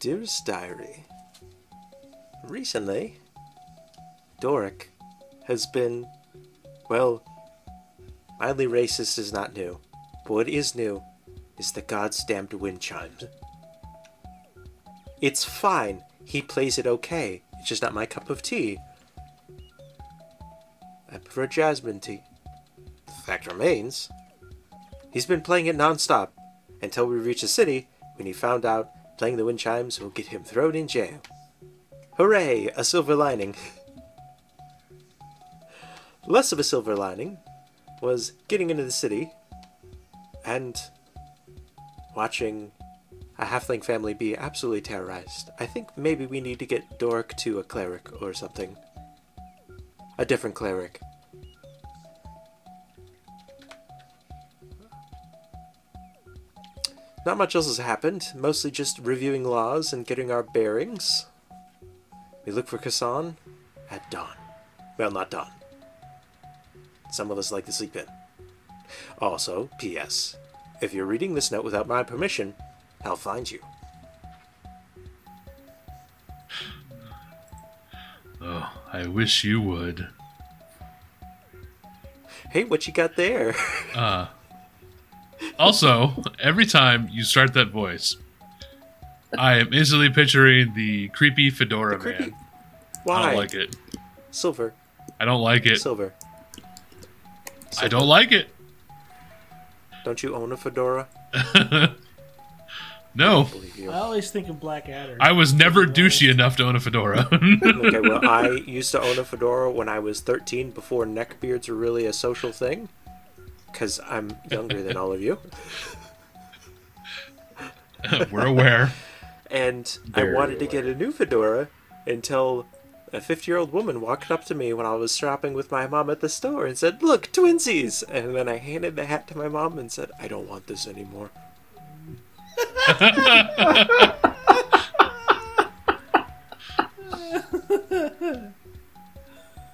Dearest Diary, recently, Doric has been, well, mildly racist is not new, but what is new is the God's damned wind chimes. It's fine. He plays it okay. It's just not my cup of tea. I prefer jasmine tea. The fact remains, he's been playing it nonstop until we reach the city when he found out playing the wind chimes will get him thrown in jail. Hooray! A silver lining. Less of a silver lining was getting into the city and watching a halfling family be absolutely terrorized. I think maybe we need to get Doric to a cleric or something. A different cleric. Not much else has happened, mostly just reviewing laws and getting our bearings. We look for Kassan at dawn. Well, not dawn. Some of us like to sleep in. Also, P.S. If you're reading this note without my permission, I'll find you. Oh, I wish you would. Hey, what you got there? Uh, also, every time you start that voice, I am instantly picturing the creepy fedora The creepy- man. I Why? don't like it. Silver. I don't like it. Silver. I don't like it. Don't you own a fedora? no, believe you. I always think of Blackadder. I was never douchey enough to own a fedora. okay, well, I used to own a fedora when I was 13 before neckbeards were really a social thing. Because I'm younger than all of you. We're aware. And Very I wanted to get a new fedora until a 50 year old woman walked up to me when I was shopping with my mom at the store and said, Look, twinsies! And then I handed the hat to my mom and said, I don't want this anymore.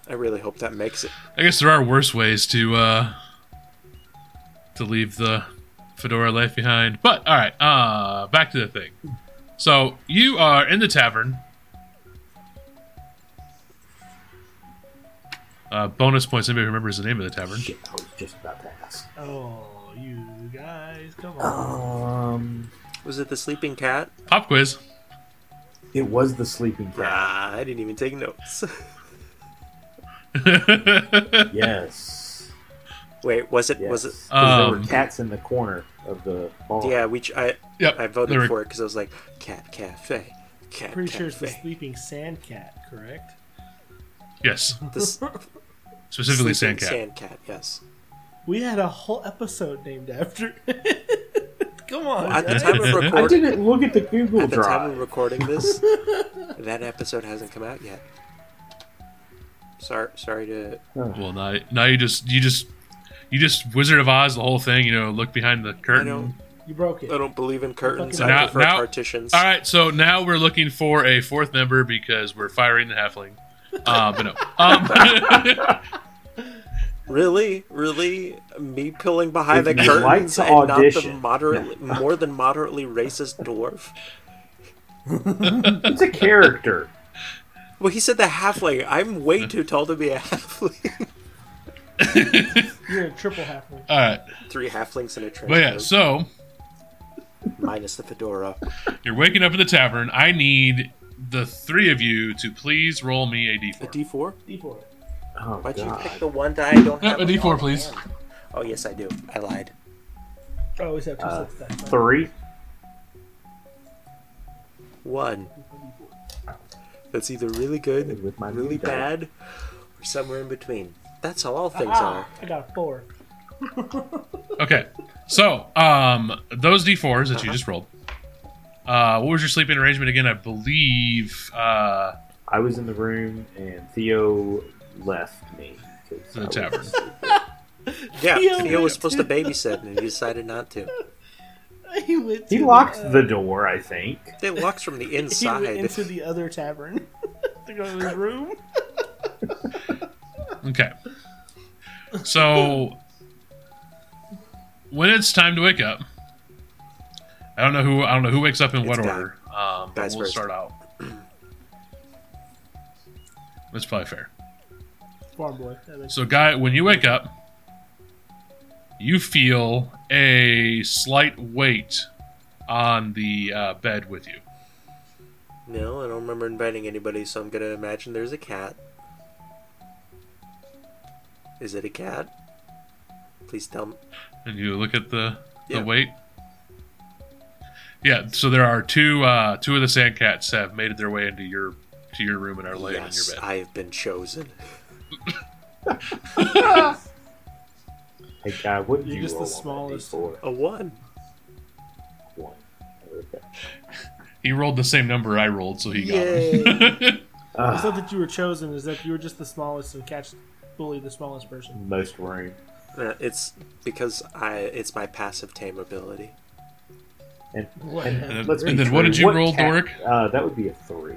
I really hope that makes it. I guess there are worse ways to uh to leave the fedora life behind. But all right, uh back to the thing. So you are in the tavern. Uh, bonus points. Anybody remembers the name of the tavern? Shit, I was just about to ask. oh, you guys, come on. Um, Was it the sleeping cat? Pop quiz. it was the sleeping cat. Ah, I didn't even take notes. Yes. Wait, was it? yes. Was it? 'Cause there Um, were cats in the corner of the bar. Yeah, we. I Yep. I voted we- for it because I was like cat cafe, cat Pretty sure it's the sleeping sand cat, correct? Yes, This specifically sand cat. Sand cat. Yes. We had a whole episode named after. it. come on, At the time of I didn't look at the Google at the time of recording this, that episode hasn't come out yet. Sorry, sorry to. Well, now, now you just you just you just Wizard of Oz the whole thing. You know, look behind the I curtain. don't. You broke it. I don't believe in curtains. Fucking- I Now- prefer now- partitions. All right, so now we're looking for a fourth member because we're firing the halfling. Uh, but no. Um, Really, really, me pulling behind If the you'd like curtains and not the moderately, more than moderately racist dwarf. It's a character. Well, he said the halfling. I'm way too tall to be a halfling. You're a triple halfling. all right, Three halflings in a trench but yeah, coat, so minus the fedora. you're waking up in the tavern. I need the three of you to please roll me a A d4. D4? D4. Oh Why'd you god. pick the one die I don't No, have? a on D4, hand? please. Oh yes, I do. I lied. I always have two Uh, sets of dice. Three. One. That's either really good, With my really die. bad, or somewhere in between. That's how all things Ah, are. I got a four. Okay, so um, those d4s that you just rolled. Uh, what was your sleeping arrangement again? I believe uh, I was in the room and Theo left me. 'cause The I tavern. Yeah, Theo Theo was supposed to to- babysit, and he decided not to. He went. He locked uh, the door, I think. It locks from the He went inside. into the other tavern to go to his room. Okay. So when it's time to wake up, I don't know who I don't know who wakes up in what It's God. order. Um, but Guys we'll first. start out. That's probably fair. Farm boy. So, guy, when you wake up, you feel a slight weight on the uh, bed with you. No, I don't remember inviting anybody, so I'm gonna imagine there's a cat. Is it a cat? Please tell me. And you look at the the Yeah. weight. Yeah, so there are two uh, two of the sand cats have made their way into your to your room and are laying yes, in your bed. I have been chosen. Hey, guy, what You're you just the roll on that smallest. D4? A one. One. Okay. He rolled the same number I rolled, so he got Yay. it. It's not Ah, that you were chosen, is that you were just the smallest and catch bully the smallest person. most room. Uh, it's because I. It's my passive tame ability. And, What? and, And then- let's and then what true, did you roll, cat- Doric? Uh, that would be a three.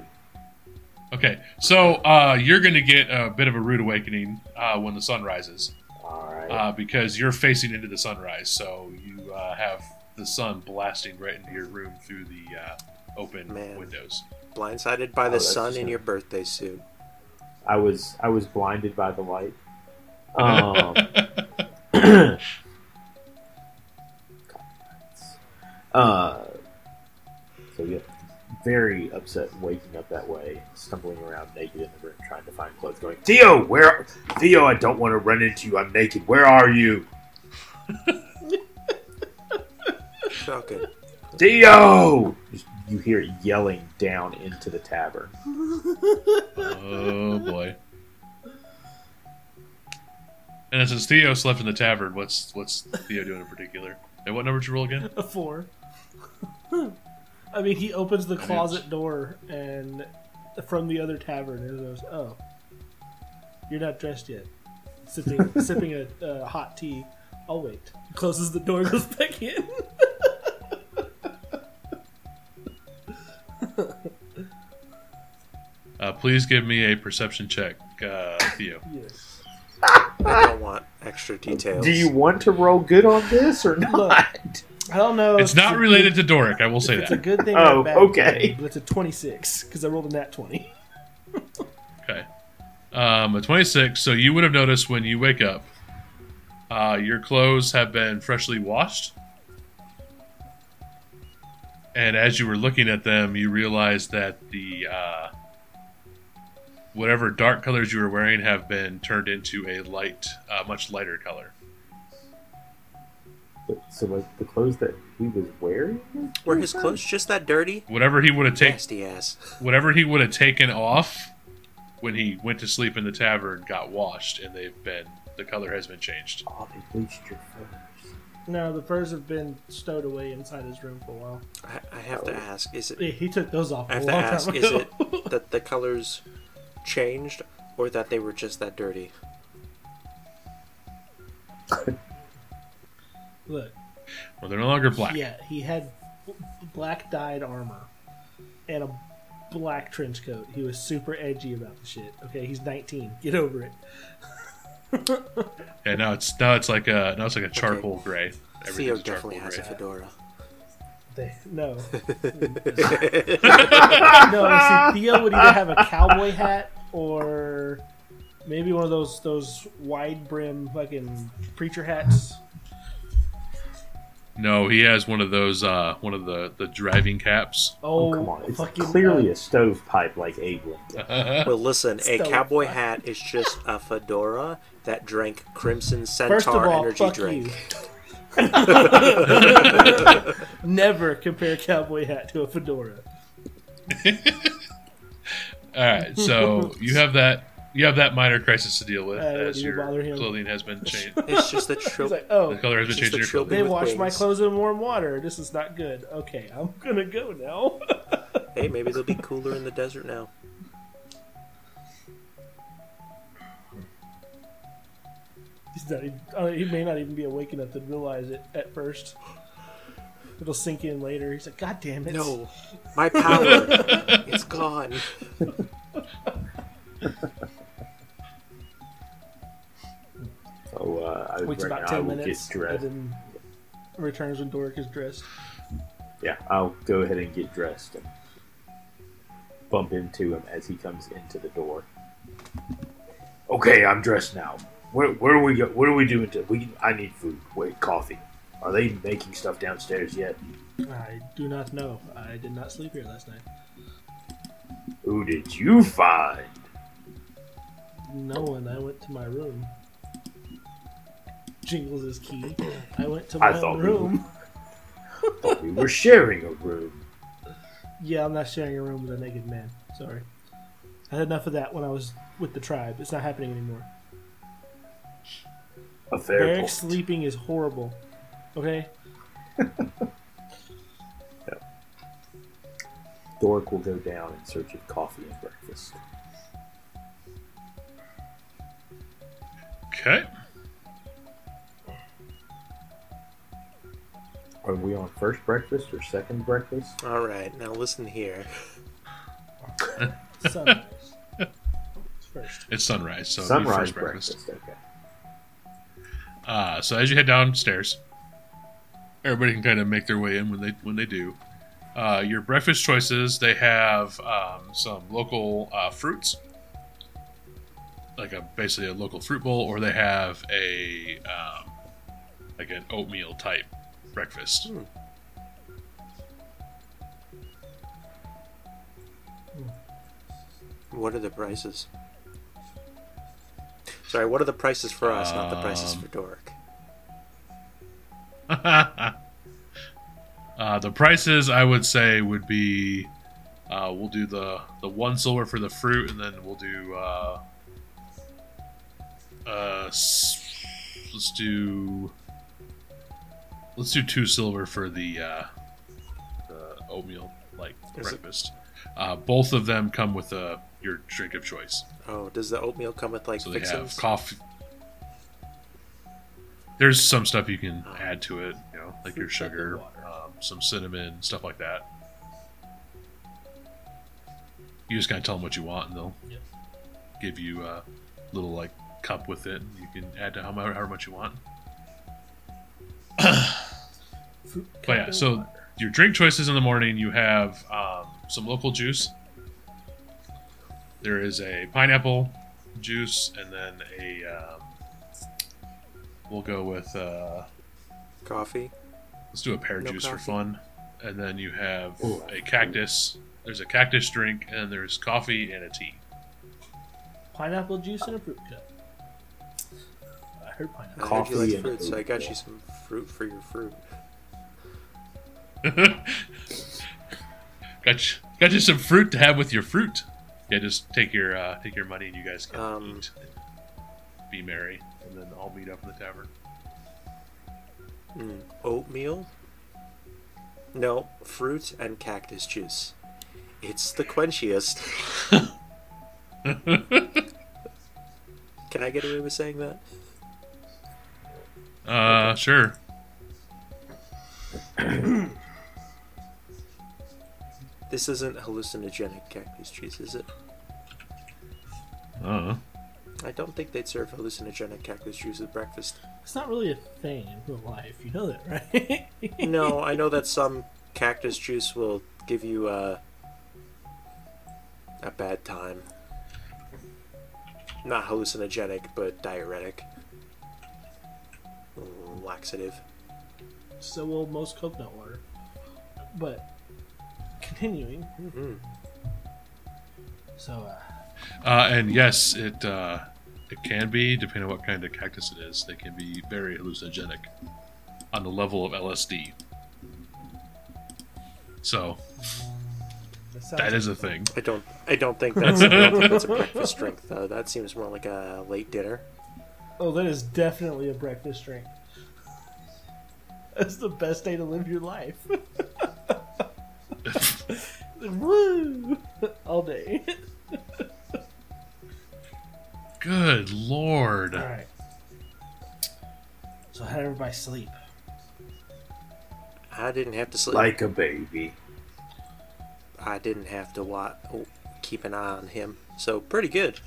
okay, so uh, you're going to get a bit of a rude awakening uh, when the sun rises. All right. uh, because you're facing into the sunrise, so you uh, have the sun blasting right into your room through the uh, open Man. windows. Blindsided by Oh, the that's sun in a- your birthday suit. I was I was blinded by the light. Um, uh, so yeah, very upset waking up that way, stumbling around naked in the room, trying to find clothes. Going, Theo, where? Theo, I don't want to run into you. I'm naked. Where are you, Shocking. Theo? Just- You hear it yelling down into the tavern. oh boy! And since Theo slept in the tavern, what's what's Theo doing in particular? And what number did you roll again? A four. I mean, he opens the That closet is- door and from the other tavern and goes, "Oh, you're not dressed yet." Sipping, sipping a uh, hot tea. I'll wait. Closes the door, goes back in. Uh, please give me a perception check, uh, Theo. yes. I don't want extra details. Do you want to roll good on this or not? I don't know. It's not a related good- to Doric. I will say that. It's a good thing. Oh, bad okay. thing, but it's a twenty-six because I rolled a nat twenty. Okay. Um, a 26. So you would have noticed when you wake up, uh, your clothes have been freshly washed. And as you were looking at them, you realized that the uh, whatever dark colors you were wearing have been turned into a light, uh, much lighter color. But, so like the clothes that he was wearing? Were his clothes just that dirty? Whatever he would have taken, Nasty ass. whatever he would have taken off when he went to sleep in the tavern, got washed, and they've been the color has been changed. Oh, they bleached your furs. No, the furs have been stowed away inside his room for a while. I, I have to oh. ask: Is it? Yeah, He took those off I have long to ask: Is it that the colors changed, or that they were just that dirty? Look, Well, they're no longer black. yeah, he had black dyed armor and a black trench coat. He was super edgy about the shit. Okay, he's 19. Get over it. Yeah, now it's now it's like a now it's like a charcoal gray. Theo definitely charcoal has a fedora. They, no. no, see, Theo would either have a cowboy hat or maybe one of those those wide brim fucking preacher hats. No, he has one of those uh one of the the driving caps. Oh, Oh, come on. It's fucking, clearly a stovepipe like Abe Lincoln. Well, listen, a cowboy hat is just a fedora that drank Crimson First of Centaur all, energy fuck drink. you. Never compare cowboy hat to a fedora. All right, so you have that you have that minor crisis to deal with Uh, as you your bother him. clothing has been changed. It's just a He's trope. like, The oh, color has been Just changed in the your clothing. they with washed my wings. clothes in warm water. This is not good. Okay, I'm gonna go now. hey, maybe they'll be cooler in the desert now. He's not even, uh, he may not even be awake enough to realize it at first. It'll sink in later. He's like, God damn it. No, my power, it's gone. So uh, I Waits right about now 10 minutes get and dressed. then returns when Doric is dressed. Yeah, I'll go ahead and get dressed and bump into him as he comes into the door. Okay, I'm dressed now. Where, where do we go? What are we doing? To, we I need food. Wait, coffee. Are they making stuff downstairs yet? I do not know. I did not sleep here last night. Who did you find? No one. I went to my room. Jingles his key. I went to I my thought own we room. Thought we were sharing a room. Yeah, I'm not sharing a room with a naked man. Sorry. I had enough of that when I was with the tribe. It's not happening anymore. A fair Barrack point. sleeping is horrible. Okay? Dork will go down in search of coffee and breakfast. Okay. Are we on first breakfast or second breakfast? All right, now listen here. Sunrise. First. It's sunrise, so Sunrise first breakfast. breakfast. Okay. Uh, so as you head downstairs, everybody can kind of make their way in when they when they do. Uh, your breakfast choices they have um, some local uh, fruits, like a basically a local fruit bowl, or they have a um, like an oatmeal type breakfast. What are the prices? Sorry, what are the prices for us, not the prices Um, for Dork? uh, the prices I would say would be uh, we'll do the the one silver for the fruit, and then we'll do uh, uh, let's do let's do two silver for the uh, the oatmeal like Is it- breakfast. Uh, both of them come with a your drink of choice. Oh, does the oatmeal come with like So they have coffee. There's some stuff you can add to it, you know, like your Fruit, chocolate, sugar, um, some cinnamon, stuff like that. You just gotta tell them what you want, and they'll Yep. give you a little like cup with it, and you can add to how however much you want. Fruit, But yeah, so water. your drink choices in the morning, you have um, some local juice. There is a pineapple juice, and then a. Um, we'll go with. Uh, Coffee. let's do a pear No juice for fun, and then you have Ooh. a cactus. There's a cactus drink, and there's coffee and a tea. pineapple juice and a fruit cup. I heard pineapple. I heard Coffee you like and fruit, so I got yeah. you some fruit for your fruit. got you, got you some fruit to have with your fruit. Yeah, just take your uh, take your money, and you guys can Um, eat, be merry, and then I'll meet up in the tavern. Mm, oatmeal? No, fruit and cactus juice. It's the quenchiest. Can I get away with saying that? Uh, sure. This isn't hallucinogenic cactus juice, is it? Uh, I don't think they'd serve hallucinogenic cactus juice at breakfast. It's not really a thing in real life. You know that, right? No, I know that some cactus juice will give you uh, a bad time. Not hallucinogenic, but diuretic. Laxative. so will most coconut water. But continuing, Mm. so uh, uh, and yes, it uh, it can be depending on what kind of cactus it is. They can be very hallucinogenic on the level of LSD. So that, that is a thing. I don't. I don't think that's. I don't think that's a breakfast drink, though. That seems more like a late dinner. Oh, that is definitely a breakfast drink. That's the best day to live your life. Woo! All day. Good lord. All right. So how did everybody sleep? I didn't have to sleep. Like a baby. I didn't have to wa- oh, keep an eye on him. So pretty good.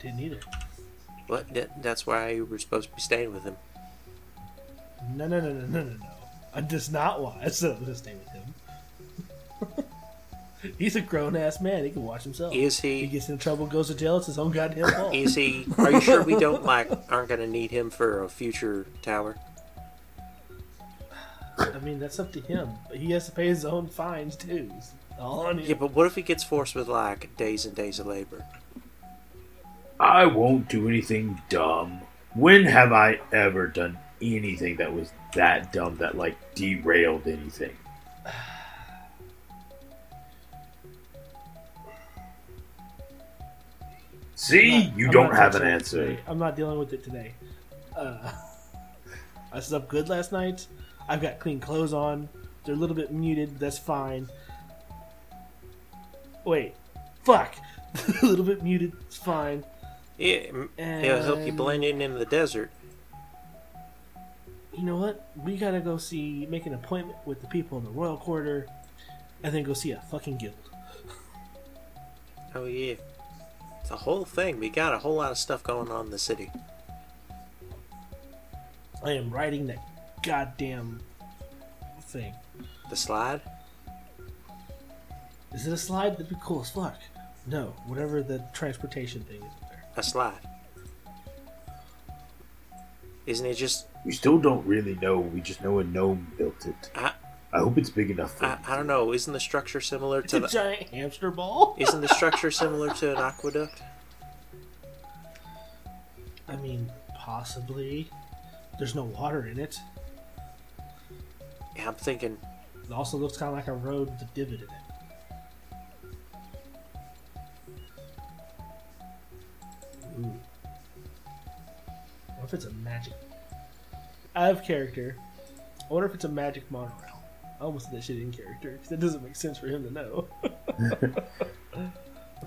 Didn't either. What? That, that's why you were supposed to be staying with him. No, no, no, no, no, no, no. I just not why I said I'm gonna stay with him. He's a grown ass man. He can watch himself. Is he he? gets in trouble, goes to jail. It's his own goddamn fault. Is he? Are you sure we don't like aren't gonna need him for a future tower? I mean, that's up to him. But he has to pay his own fines too. It's all on him. Yeah, but what if he gets forced with like days and days of labor? I won't do anything dumb. When have I ever done anything that was that dumb that like derailed anything? See, not- you I'm don't have an answer. today. I'm not dealing with it today. Uh, I slept good last night. I've got clean clothes on. They're a little bit muted. That's fine. Wait, fuck. a little bit muted. It's fine. Yeah, m- it'll help you And- blend in in the desert. You know what? We gotta go see, make an appointment with the people in the royal quarter, and then go see a fucking guild. Oh yeah, it's a whole thing. We got a whole lot of stuff going on in the city. I am writing that goddamn thing. The slide. Is it a slide? That'd be cool as fuck. No, whatever the transportation thing is up there. A slide. Isn't it just? We still don't really know. We just know a gnome built it. I, I hope it's big enough for I, I don't know. Isn't the structure similar It's to a the? giant hamster ball. Isn't the structure similar to an aqueduct? I mean, possibly. There's no water in it. Yeah, I'm thinking. It also looks kind of like a road with a divot in it. Ooh. What if it's a magic? I have character. I wonder if it's a magic monorail. I almost said that shit in character because that doesn't make sense for him to know.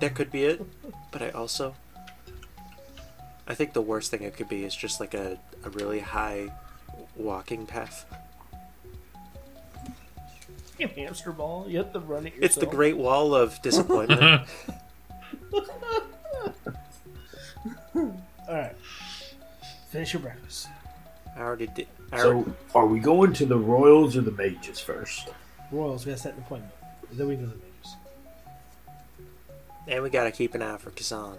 That could be it, but I also. I think the worst thing it could be is just like a, a really high walking path. Fucking hamster ball. You have to run it yourself. It's the Great Wall of Disappointment. All right. Finish your breakfast. I already did. I So, are we going to the royals or the mages first? Royals, we gotta set an appointment. Then we go to the mages. and we gotta keep an eye for Kazan.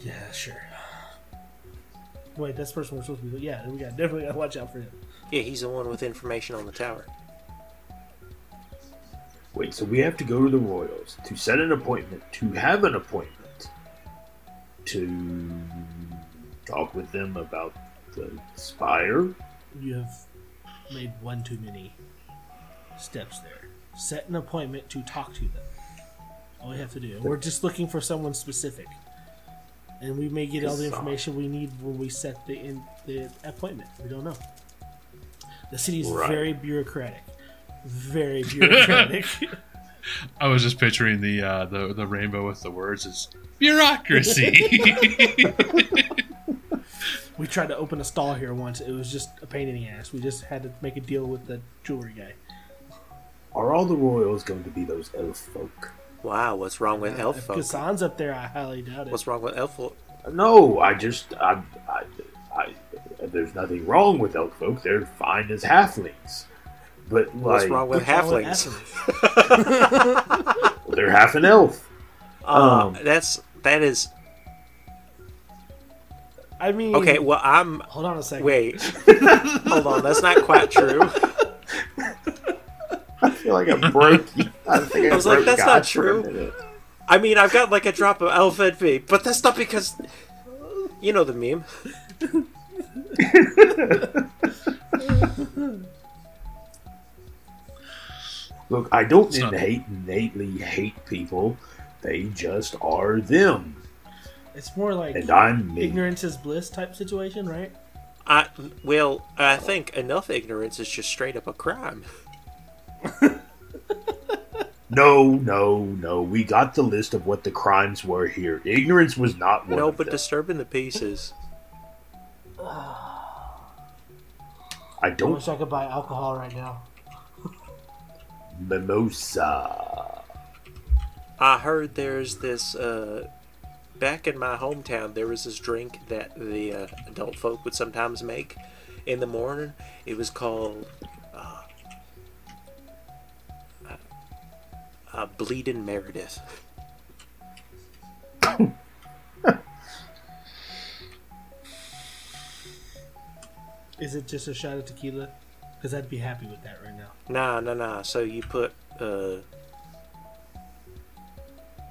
Yeah, sure. Wait, that's the person we're supposed to be. Yeah, we gotta definitely gotta watch out for him. Yeah, he's the one with information on the tower. Wait, so we have to go to the royals to set an appointment, to have an appointment, to talk with them about the spire. You have made one too many steps there. Set an appointment to talk to them. All we have to do. We're just looking for someone specific, and we may get all the information we need when we set the in, the appointment. We don't know. The city is Right. very bureaucratic. Very bureaucratic. I was just picturing the uh, the the rainbow with the words is bureaucracy. we tried to open a stall here once. It was just a pain in the ass. We just had to make a deal with the jewelry guy. Are all the royals going to be those elf folk? Wow, what's wrong with elf if folk? Kazan's up there, I highly doubt it. What's wrong with elf folk? No, I just, I, I, I, there's nothing wrong with elf folk. They're fine as halflings. But What's wrong with What's wrong with halflings? they're half an elf. Uh, Um, that's that is I mean, okay. Well, I'm Hold on a second. wait. Hold on, that's not quite true. I feel like I broke you. I think I, I was like, that's God not true. I mean, I've got like a drop of elf envy, but that's not because you know the meme. Look, I don't It's not- innately hate people. They just are them, It's more like and I'm me. ignorance is bliss type situation, right? I well, I think enough ignorance is just straight up a crime. No, no, no. We got the list of what the crimes were here. Ignorance was not one no, of but them. disturbing the peace I I don't wish I could buy alcohol right now. mimosa. I heard there's this uh, back in my hometown, there was this drink that the uh, adult folk would sometimes make in the morning. It was called uh, uh, Bleeding Meredith. Is it just a shot of tequila? Because I'd be happy with that right now. Nah, nah, nah. So you put uh,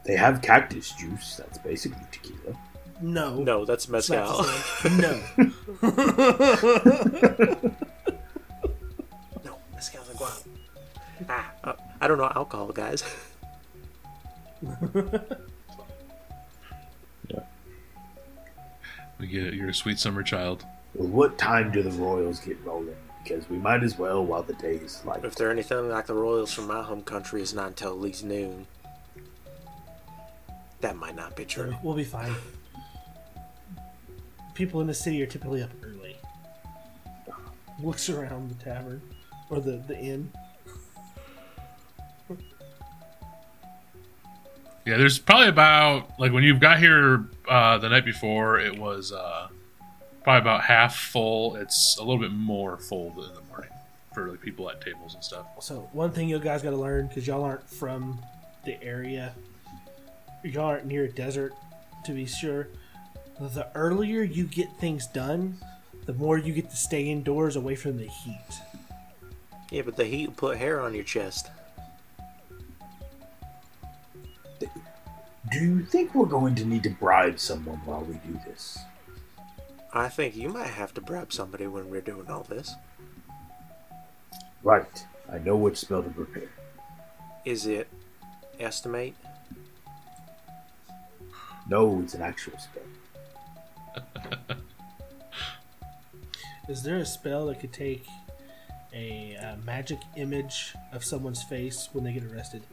they have cactus juice. That's basically tequila. No. no, that's mezcal. no. no, mezcal's agave. Ah, uh, I don't know alcohol, guys. Yeah. We get it. You're a sweet summer child. Well, what time do the Royals get rolling? Because we might as well while the day is light. If they're anything like the Royals from my home country, it's not until at least noon. That might not be true. We'll be fine. People in the city are typically up early. Looks around the tavern or the, the inn. Yeah, there's probably about like when you got here uh, the night before, it was uh, probably about half full. It's a little bit more full in the morning for like people at tables and stuff. So one thing you guys got to learn because y'all aren't from the area, y'all aren't near a desert, to be sure. The earlier you get things done, the more you get to stay indoors away from the heat. Yeah, but the heat will put hair on your chest. Do you think we're going to need to bribe someone while we do this? I think you might have to bribe somebody when we're doing all this. Right. I know which spell to prepare. Is it estimate? No, it's an actual spell. Is there a spell that could take a uh, magic image of someone's face when they get arrested?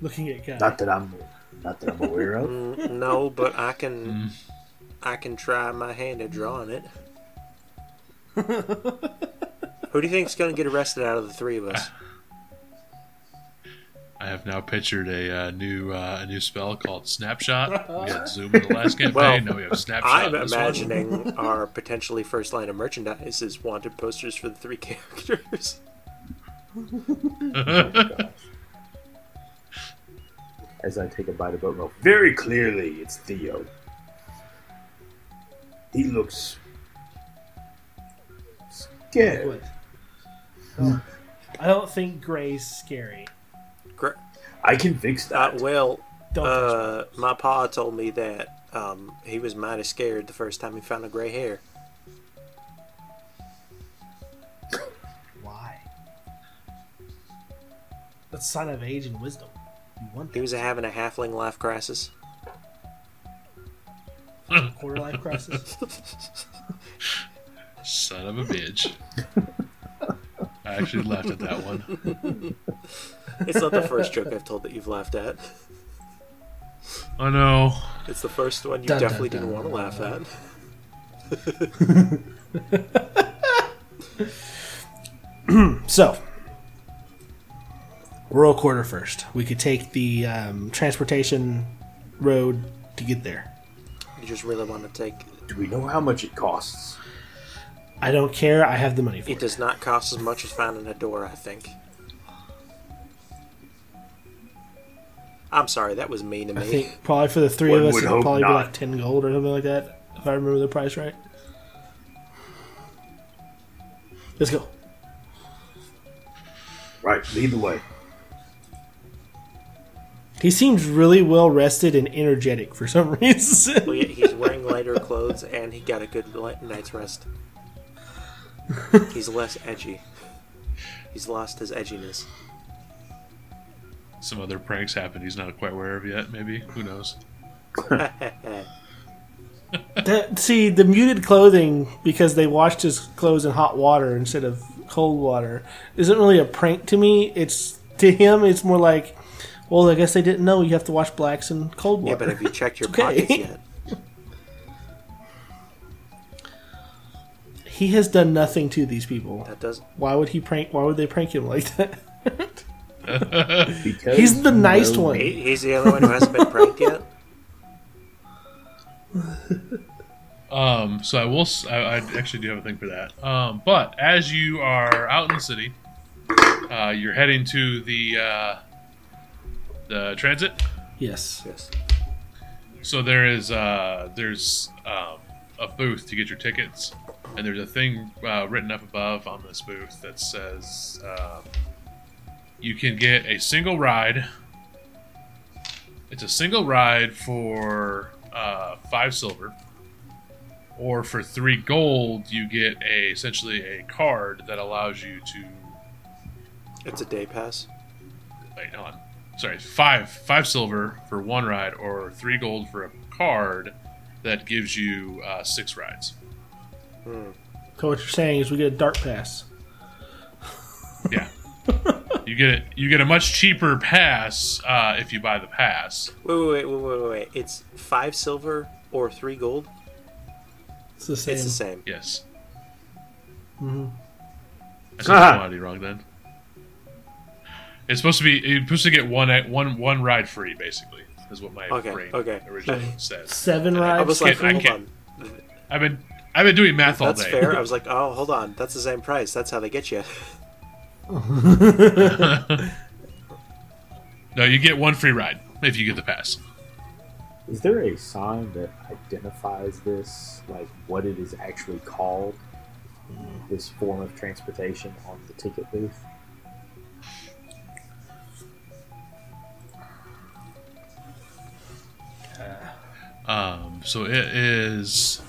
Looking at guy. Not that I'm, not that I'm aware of. Mm, no, but I can. Mm. I can try my hand at drawing it. Who do you think's going to get arrested out of the three of us? I have now pictured a uh, new uh, a new spell called Snapshot. We had Zoom in the last campaign. Well, now we have Snapshot. I'm in one. imagining our potentially first line of merchandise is wanted posters for the three characters. As I take a bite of oatmeal. Very clearly, it's Theo. He looks scared. What? Oh, I don't think Gray's scary. Gr- I can fix Uh, that. well, Don't uh, my pa told me that um, he was mighty scared the first time he found a gray hair. Why? That's sign of age and wisdom. You want He was having a halfling life crisis. quarter life crisis. Son of a bitch. I actually laughed at that one. It's not the first joke I've told that you've laughed at. I know. It's the first one you Dun, dun, definitely didn't dun. want to laugh at. So, rural quarter first. We could take the um, transportation road to get there. You just really want to take. Do we know how much it costs? I don't care. I have the money for It it. does not cost as much as finding a door, I think. I'm sorry, that was mean to me. I think probably for the three One of us, it would hope probably be like ten gold or something like that. If I remember the price right. Let's go. Right, lead the way. He seems really well rested and energetic for some reason. Well, yeah, he's wearing lighter clothes and he got a good night's rest. He's less edgy. He's lost his edginess. Some other pranks happened he's not quite aware of yet, maybe. Who knows? That- see, the muted clothing because they washed his clothes in hot water instead of cold water isn't really a prank to me. It's to him, it's more like, well, I guess they didn't know you have to wash blacks in cold water. yeah, but have you checked your Okay. pockets yet? he has done nothing to these people. That does. Why would he prank? Why would they prank him like that? Because He's the nice no- one. He, he's the only one who hasn't been pranked yet. Um, so I will. I actually do have a thing for that. Um, but as you are out in the city, uh, you're heading to the uh, the transit. Yes. Yes. So there is uh, there's um, a booth to get your tickets, and there's a thing uh, written up above on this booth that says uh, you can get a single ride. It's a single ride for uh, five silver, or for three gold, you get a essentially a card that allows you to It's a day pass. wait, hold on. Sorry, five five silver for one ride, or three gold for a card that gives you uh, six rides. Hmm. So what you're saying is we get a dark pass. Yeah, you get it. You get a much cheaper pass uh, if you buy the pass. Wait, wait, wait, wait, wait, wait, wait. It's five silver or three gold. It's the same. It's the same. Yes, Mhm. I said the quantity wrong then. It's supposed to be. You're supposed to get one one one ride free, basically. Is what my Okay, brain okay. originally said. Seven I I rides. was like, can't- I hold can't- on. I've been I've been doing math all That's day. fair. I was like, oh, hold on. That's the same price. That's how they get you. No, you get one free ride if you get the pass. Is there a sign that identifies this, like what it is actually called? This form of transportation on the ticket booth? Um, so it is.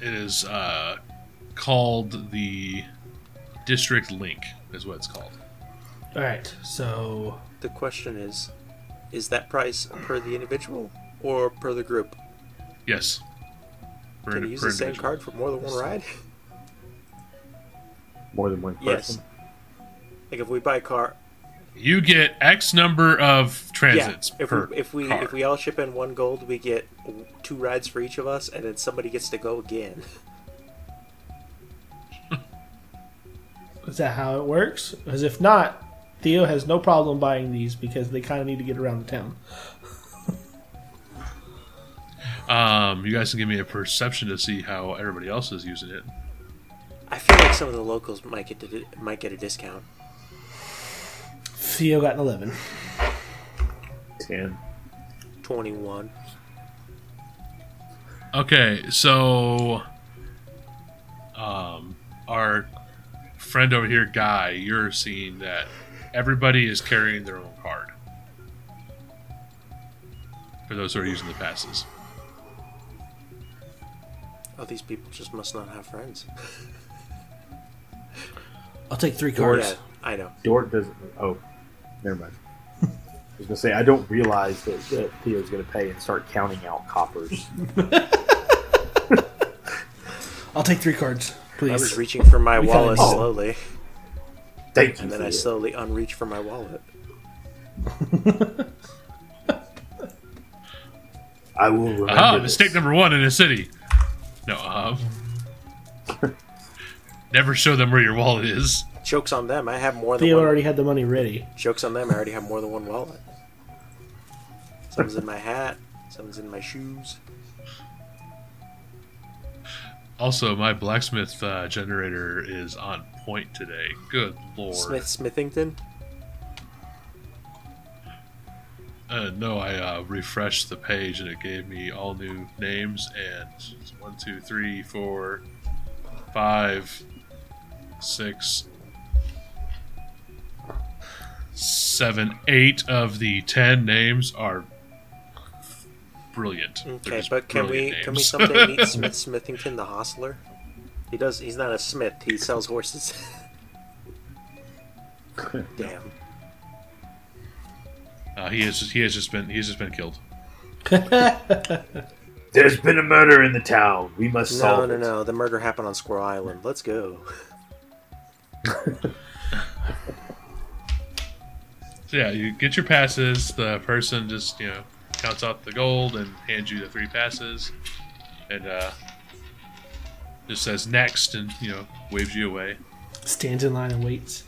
It is uh, called the District Link, is what it's called. All right. So The question is, is that price per the individual or per the group? Yes. For Can you use for the same card for more than one ride? More than one person. Yes. Like if we buy a car, You get X number of transits yeah. If per we if we car. if we all ship in one gold, we get two rides for each of us, and then somebody gets to go again. is that how it works? Because if not, Theo has no problem buying these because they kind of need to get around the town. Um, you guys can give me a perception to see how everybody else is using it. I feel like some of the locals might get to, might get a discount. Theo got an eleven. Ten. Twenty one. Okay, so um, our friend over here, Guy, you're seeing that everybody is carrying their own card. For those who are using the passes. Oh, these people just must not have friends. I'll take three Yeah, cards. I know. Dort doesn't. Oh, never mind. I was gonna say I don't realize that, that Theo's gonna pay and start counting out coppers. I'll take three cards, I was reaching for my We wallet need slowly, Thank you. and then I Theo. slowly unreach for my wallet. I will remember. Aha, this. mistake number one in a city. No, um. never show them where your wallet is. Jokes on them. I have more than Theo one. already had the money ready. Jokes on them. I already have more than one wallet. Someone's in my hat. Someone's in my shoes. Also, my blacksmith uh, generator is on point today. Good lord. Smith Smithington. Uh, no, I uh, refreshed the page and it gave me all new names and one, two, three, four, five, six, seven, eight of the ten names are brilliant. Okay, just but can we brilliant can we names. someday meet Smith Smithington, the hostler? He does. He's not a smith. He sells horses. Damn. uh, he has he has just been he has just been killed. There's been a murder in the town. We must No, solve no, it. no. The murder happened on Squirrel Island. Let's go. So yeah, you get your passes. The person just you know counts out the gold and hands you the three passes, and uh, just says next, and you know waves you away. Stands in line and waits.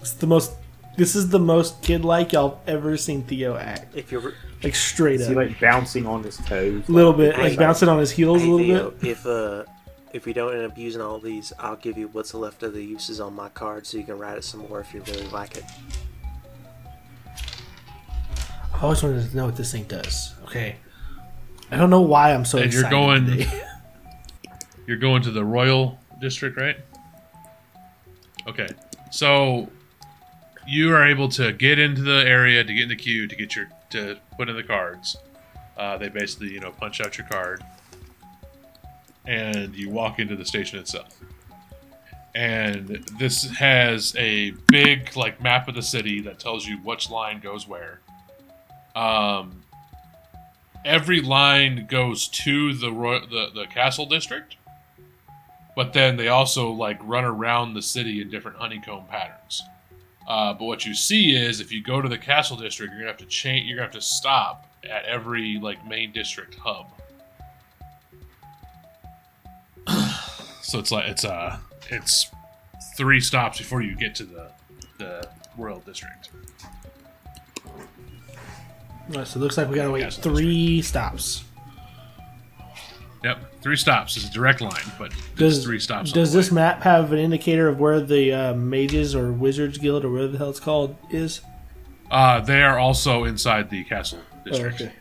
It's the most. This is the most kid-like y'all ever seen Theo act. If you're, Like straight Is up, he like bouncing on his toes? a little bit, like bouncing on his heels hey, a little Theo, bit. if uh, if we don't end up using all these, I'll give you what's left of the uses on my card so you can write it some more if you really like it. I always wanted to know what this thing does. Okay. I don't know why I'm so And you're going-. You're going to the Royal District, right? Okay. So you are able to get into the area to get in the queue to get your to put in the cards. Uh, they basically, you know, punch out your card, and you walk into the station itself. And this has a big like map of the city that tells you which line goes where. Um, every line goes to the Roy- the the castle district, but then they also like run around the city in different honeycomb patterns. Uh, but what you see is if you go to the castle district, you're gonna have to change. You're gonna have to stop at every like main district hub. so it's like it's uh it's three stops before you get to the the royal district. Alright, so it looks like we gotta wait Yes, three stops. Yep, three stops is a direct line, but Does there's three stops. Does this way. map have an indicator of where the uh, mages or wizards guild or whatever the hell it's called is? Uh, they are also inside the castle Oh, district. okay.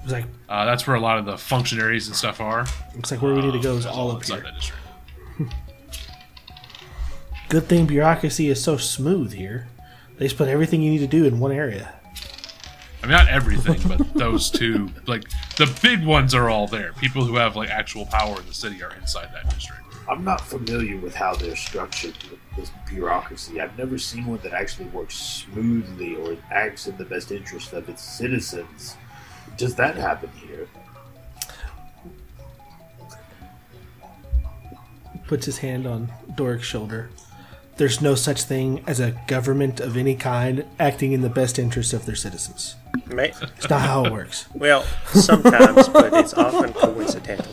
Looks like Uh, that's where a lot of the functionaries and stuff are. looks like where we need to go is That's all up here. Good thing bureaucracy is so smooth here. They just put everything you need to do in one area. I mean, not everything, but those two, like the big ones, are all there. People who have like actual power in the city are inside that district. I'm not familiar with how they're structured with this bureaucracy. I've never seen one that actually works smoothly or acts in the best interest of its citizens. Does that happen here? Puts his hand on Doric's shoulder. There's no such thing as a government of any kind acting in the best interest of their citizens. May- It's not how it works. well, sometimes, but it's often coincidental.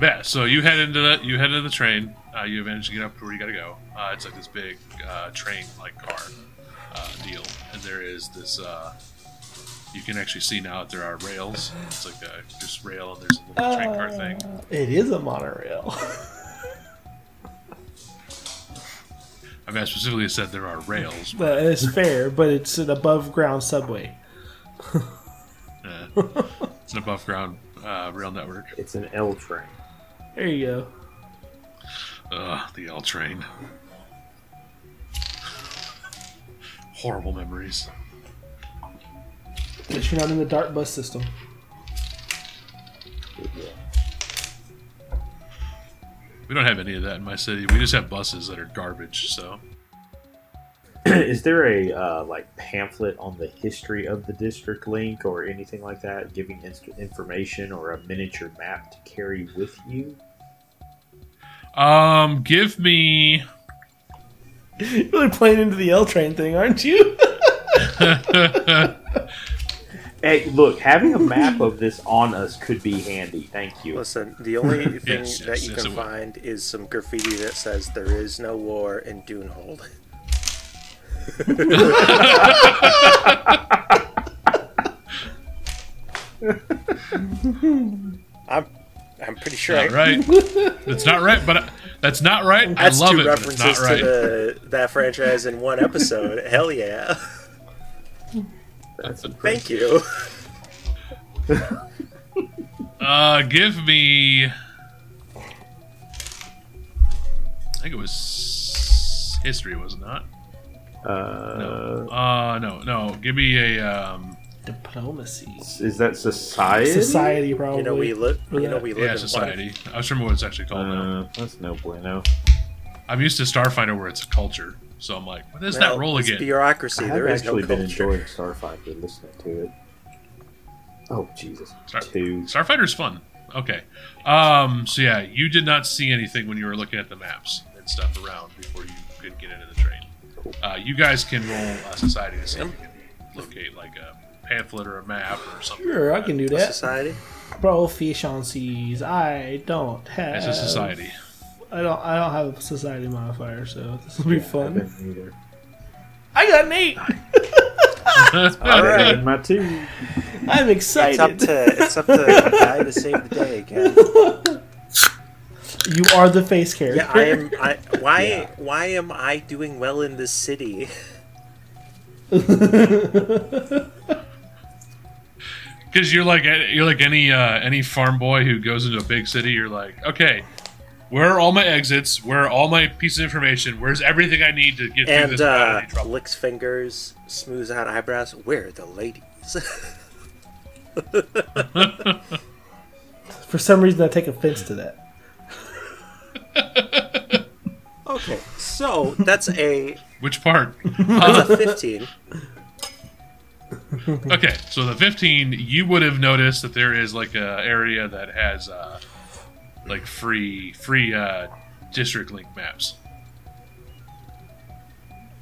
Yeah, so you head into the you head into the train. Uh, you manage to get up to where you got to go. Uh, it's like this big uh, train like car uh, deal, and there is this. Uh, you can actually see now that there are rails. It's like a just rail, and there's a little train car thing. It is a monorail. I mean, I specifically said there are rails. But it's fair, but it's an above ground subway. Uh, it's an above ground uh, rail network. It's an L train. There you go. Ugh, the L train. Horrible memories. At least you're not in the dart bus system. We don't have any of that in my city. We just have buses that are garbage. So Is there a uh, like pamphlet on the history of the district link or anything like that, giving inst- information or a miniature map to carry with you? Um, give me. You're really playing into the L train thing, aren't you? Hey, look, having a map of this on us could be handy. Thank you. Listen, the only thing Yes, that yes, you yes, can it will. find is some graffiti that says "There is no war in Dunehold." I'm, I'm pretty sure. Not I, right. That's not right. But I, that's not right. That's I love two it. But it's references not right. to the, that franchise in one episode. Hell yeah! That's Thank you. Uh, give me. I think it was history, was it not? Uh, No. Uh, no, no. Give me a um. Diplomacy. Is that society? Society, probably. You know we live. You know we live Yeah, in society. I was remember what it's actually called now. Uh, that's no bueno. I'm used to Starfinder where it's a culture, so I'm like, what is Well, that roll it's again? bureaucracy. I have There is no actually been culture. enjoying Starfinder listening to it. Oh Jesus! Star- Two. Starfighter's fun. Okay. Um. So yeah, you did not see anything when you were looking at the maps and stuff around before you could get into the train. Uh, you guys can roll a society to see if you can locate like a pamphlet or a map or something. Sure, I can do A that. Society. Proficiencies. I don't have. It's a society. I don't. I don't have a society modifier, so this will be I fun. haven't either. I got an eight. All right. My two. I'm excited. It's up to it's up to the guy to save the day again. you are the face character. Yeah, I am. I why Yeah. why am I doing well in this city? Because you're like you're like any uh, any farm boy who goes into a big city. You're like, okay, where are all my exits? Where are all my pieces of information? Where's everything I need to get through And this without uh, licks fingers, smooths out eyebrows. Where are the ladies? For some reason, I take offense to that. okay, so that's a Which part? that's a fifteen. okay, so the 15, you would have noticed that there is like a area that has uh, like free free uh, district link maps.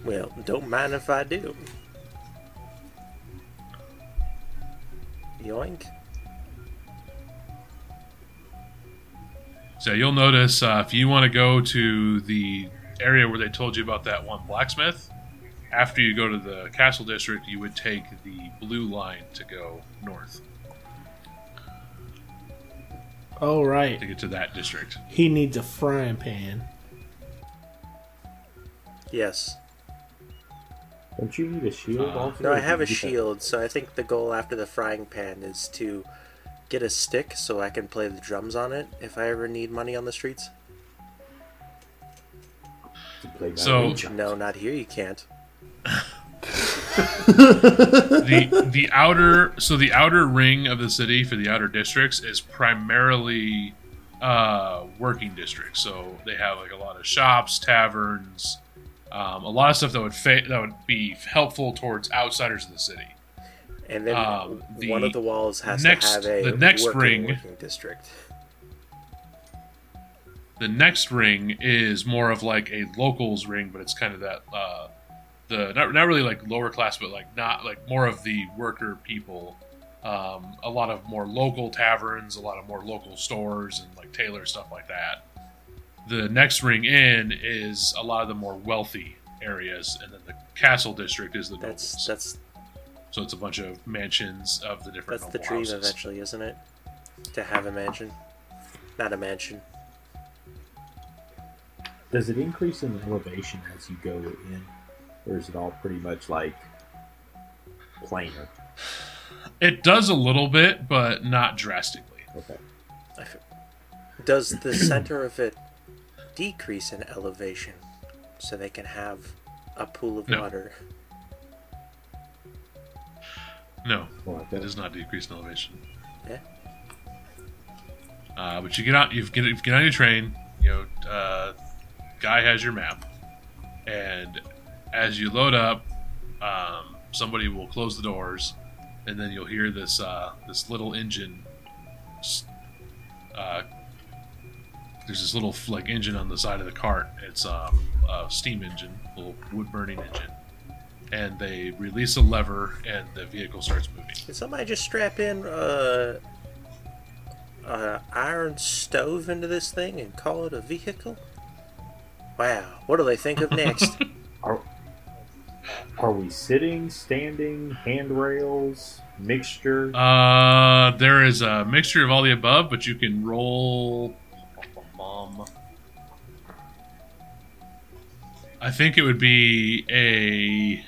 Well, don't mind if I do. Yoink. So you'll notice uh, if you want to go to the area where they told you about that one blacksmith, after you go to the castle district, you would take the blue line to go north Oh right, to get to that district. he needs a frying pan. Yes. Don't you need a shield Uh, also? No, I have a do that- shield, so I think the goal after the frying pan is to get a stick so I can play the drums on it if I ever need money on the streets. to play So- No, not here. You can't. the the outer so the outer ring of the city for the outer districts is primarily uh, working districts. So they have like a lot of shops, taverns, um, a lot of stuff that would fa- that would be helpful towards outsiders of the city. And then Um, the one of the walls has next- to have a the next working, ring- working district. The next ring is more of like a locals ring, but it's kind of that uh, the not, not really like lower class, but like not like more of the worker people. Um, a lot of more local taverns, a lot of more local stores, and like tailor stuff like that. The next ring in is a lot of the more wealthy areas, and then the castle district is the That's nobles. that's so it's a bunch of mansions of the different that's the dream houses. eventually, isn't it? To have a mansion, not a mansion. Does it increase in elevation as you go in, or is it all pretty much like planar? It does a little bit, but not drastically. Okay. Does the center of it decrease in elevation so they can have a pool of No. water? No, Well, like It that. does not decrease in elevation. Yeah. Uh, but you get out, you get, you get on your train. You know, uh, guy has your map, and as you load up, um, somebody will close the doors, and then you'll hear this uh, this little engine. Uh, there's this little like engine on the side of the cart. It's um, a steam engine, a little wood burning engine, and they release a lever, and the vehicle starts moving. Can somebody just strap in uh, a iron stove into this thing and call it a vehicle? Wow, what do they think of next? Are, are we sitting, standing, handrails, mixture? Uh, there is a mixture of all the above, but you can roll. I think it would be a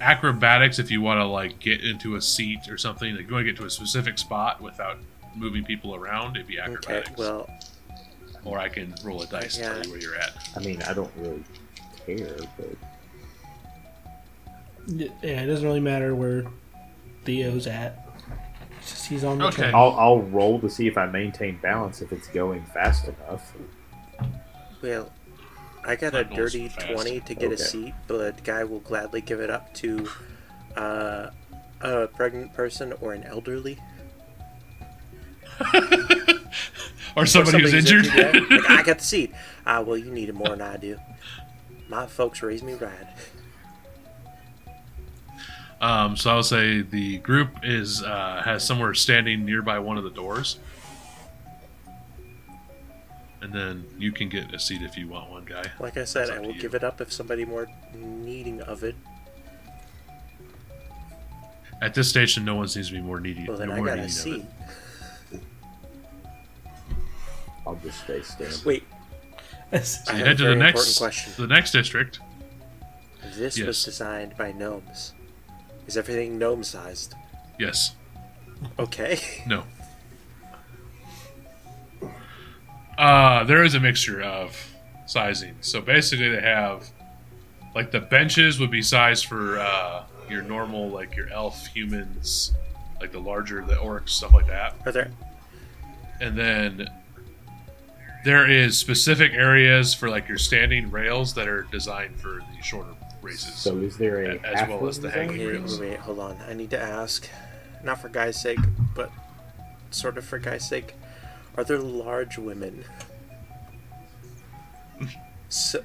acrobatics if you want to like get into a seat or something. Like you want to get to a specific spot without moving people around. It'd be okay, acrobatics. well, or I can roll a dice Yeah. to tell you where you're at. I mean, I don't really care, but Yeah, it doesn't really matter where Theo's at. It's just he's on the Okay. train. I'll, I'll roll to see if I maintain balance if it's going fast enough. well, I got a That goes dirty fast. 20 to get a Okay. seat, but the guy will gladly give it up to uh, a pregnant person or an elderly. Or Or somebody who's somebody's injured. yeah. Like, I got the seat. Ah, well, you need it more than I do. My folks raised me right. Um, so I'll say the group is uh, has somewhere standing nearby one of the doors, and then you can get a seat if you want one, guy. Like I said, I will give it up if somebody more needing of it. At this station, no one seems to be more needy. Well, then no I got a seat. I'll just stay standing. Wait, As- I So you head to the next, question. the next district. This was designed by gnomes. Is everything gnome sized? Yes. Okay. No. Uh, there is a mixture of sizing. So basically, they have like the benches would be sized for uh, your normal, like your elf humans, like the larger, the orcs, stuff like that. Are there? And then there is specific areas for like your standing rails that are designed for the shorter races. So is there a As well as the hanging zone? Wait, rails. wait, hold on. I need to ask, not for guy's sake, but sort of for guy's sake. Are there large women? So,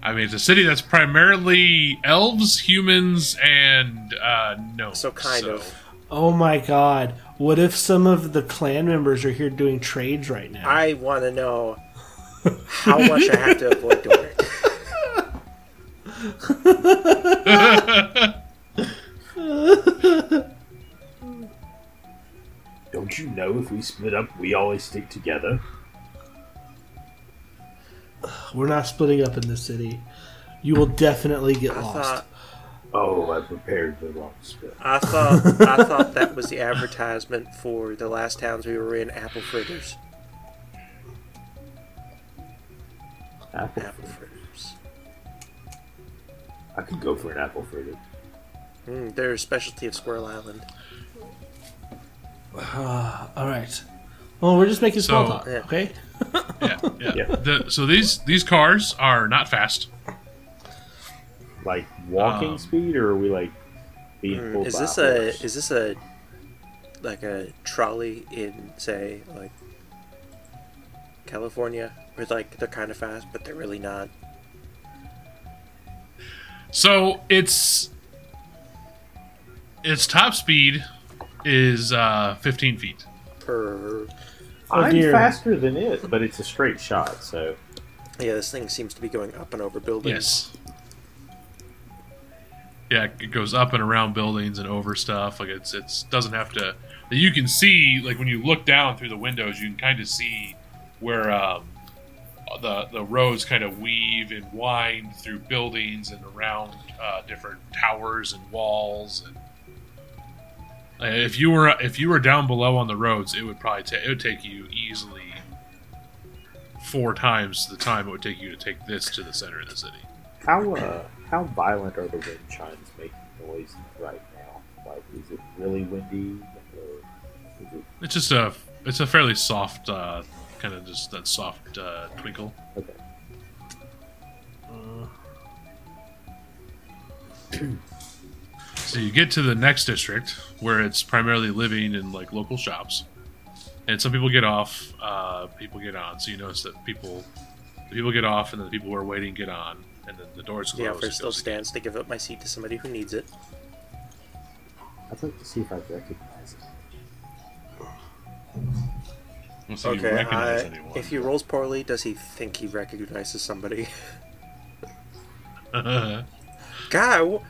I mean, it's a city that's primarily elves, humans, and uh, gnomes. so kind of. oh my god. What if some of the clan members are here doing trades right now? I want to know how much I have to avoid doing it. Don't you know if we split up, we always stick together? We're not splitting up in this city. You will definitely get I lost. thought, Oh, I prepared the wrong split. I thought, I thought that was the advertisement for the last towns we were in. Apple fritters. Apple. Apple fritter. fritters. I could go for an apple fritter. Mm, they're a specialty of Squirrel Island. All right. Well, we're just making small So- talk, Yeah. okay? yeah, yeah. Yeah. The, so these these cars are not fast. Like walking Um, speed, or are we like being Mm, pulled is by this a a is this a like a trolley in say like California where like they're kind of fast but they're really not? So it's its top speed is uh, 15 feet. Per Oh, I'm dear. faster than it, but it's a straight shot. So yeah, this thing seems to be going up and over buildings. Yes. Yeah, it goes up and around buildings and over stuff. Like it's it's doesn't have to. You can see like when you look down through the windows, you can kind of see where um, the the roads kind of weave and wind through buildings and around uh, different towers and walls. And uh, if you were if you were down below on the roads, it would probably ta- it would take you easily four times the time it would take you to take this to the center of the city. how uh, how violent are the wind chimes making noise right now? Like, is it really windy? Or is it It's just a it's a fairly soft uh, kind of just that soft uh, twinkle. okay? So you get to the next district where it's primarily living in like local shops, and some people get off, uh, people get on. So you notice that people the people get off, and then the people who are waiting get on, and then the doors close. The and offer still goes again. stands to give up my seat to somebody who needs it. I'd like to see if I recognize it. We'll see if you Okay, recognize I, anyone. if he rolls poorly, does he think he recognizes somebody? Guy, wh-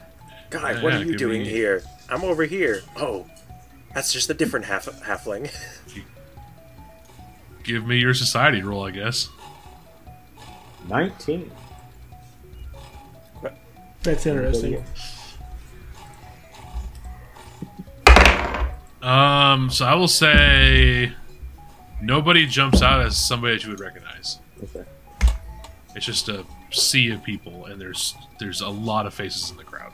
guy, Yeah, what yeah, are you doing me- here? I'm over here. Oh, that's just a different half halfling. Give me your society roll, I guess. Nineteen. That's interesting. Um, so I will say nobody jumps out as somebody that you would recognize. Okay. It's just a sea of people, and there's there's a lot of faces in the crowd.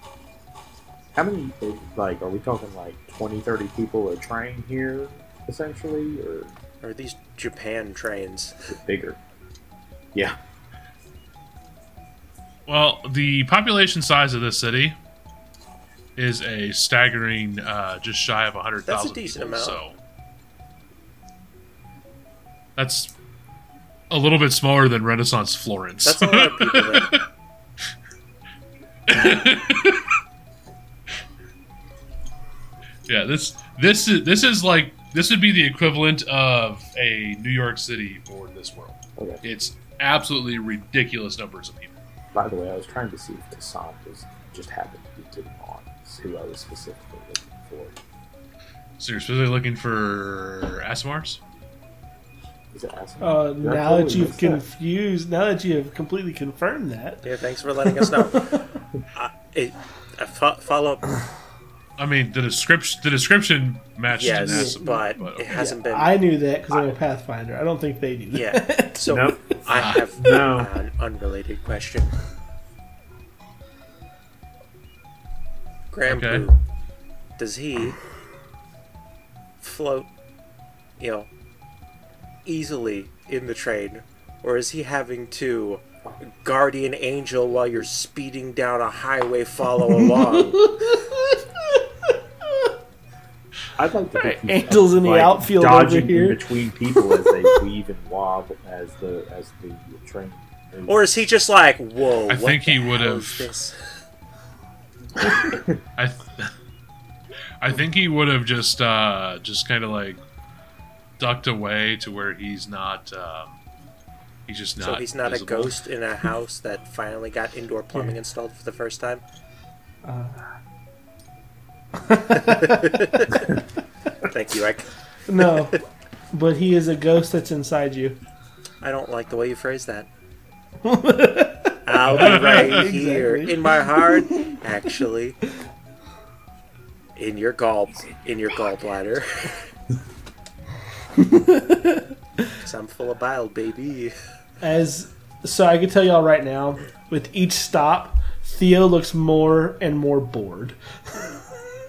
How many, like, are we talking like 20, 30 people a train here, essentially, or are these Japan trains? bigger? Yeah. Well, the population size of this city is a staggering, uh, just shy of 100,000 That's a decent people. amount. So that's a little bit smaller than Renaissance Florence. That's a lot of people. Yeah, this this is this is like this would be the equivalent of a New York City for this world. Okay. It's absolutely ridiculous numbers of people. By the way, I was trying to see if Kassan was just happened to be getting on. is who I was specifically looking for. So you're specifically looking for Aasimars? Is it asking? Uh, Did now totally that you've miss that? confused, now that you have completely confirmed that, Yeah, thanks for letting us know. uh, it, a fo- follow up, I mean, the description the description matched yes, Asim- but okay. it hasn't been. I knew that because I'm a Pathfinder. I don't think they do that. Yeah. So Nope. I ah. have No. an unrelated question. Graham Okay. Blue, does he float, you know, easily in the train, or is he having to guardian angel while you're speeding down a highway follow along? I'd like to think he's, Angels in the like, outfield dodging over here. in between people as they weave and wob as the as the train. moves. or is he just like, whoa? I what think the he would have- I th- I think he would have just uh, just kind of like ducked away to where he's not. Um, he's just not. So he's not visible. a ghost in a house that finally got indoor plumbing installed for the first time. Thank you. I, No, but he is a ghost that's inside you. I don't like the way you phrase that. I'll be right here in my heart, actually, in your gall, in your gallbladder. Cause I'm full of bile, baby. As so, I can tell y'all right now, with each stop, Theo looks more and more bored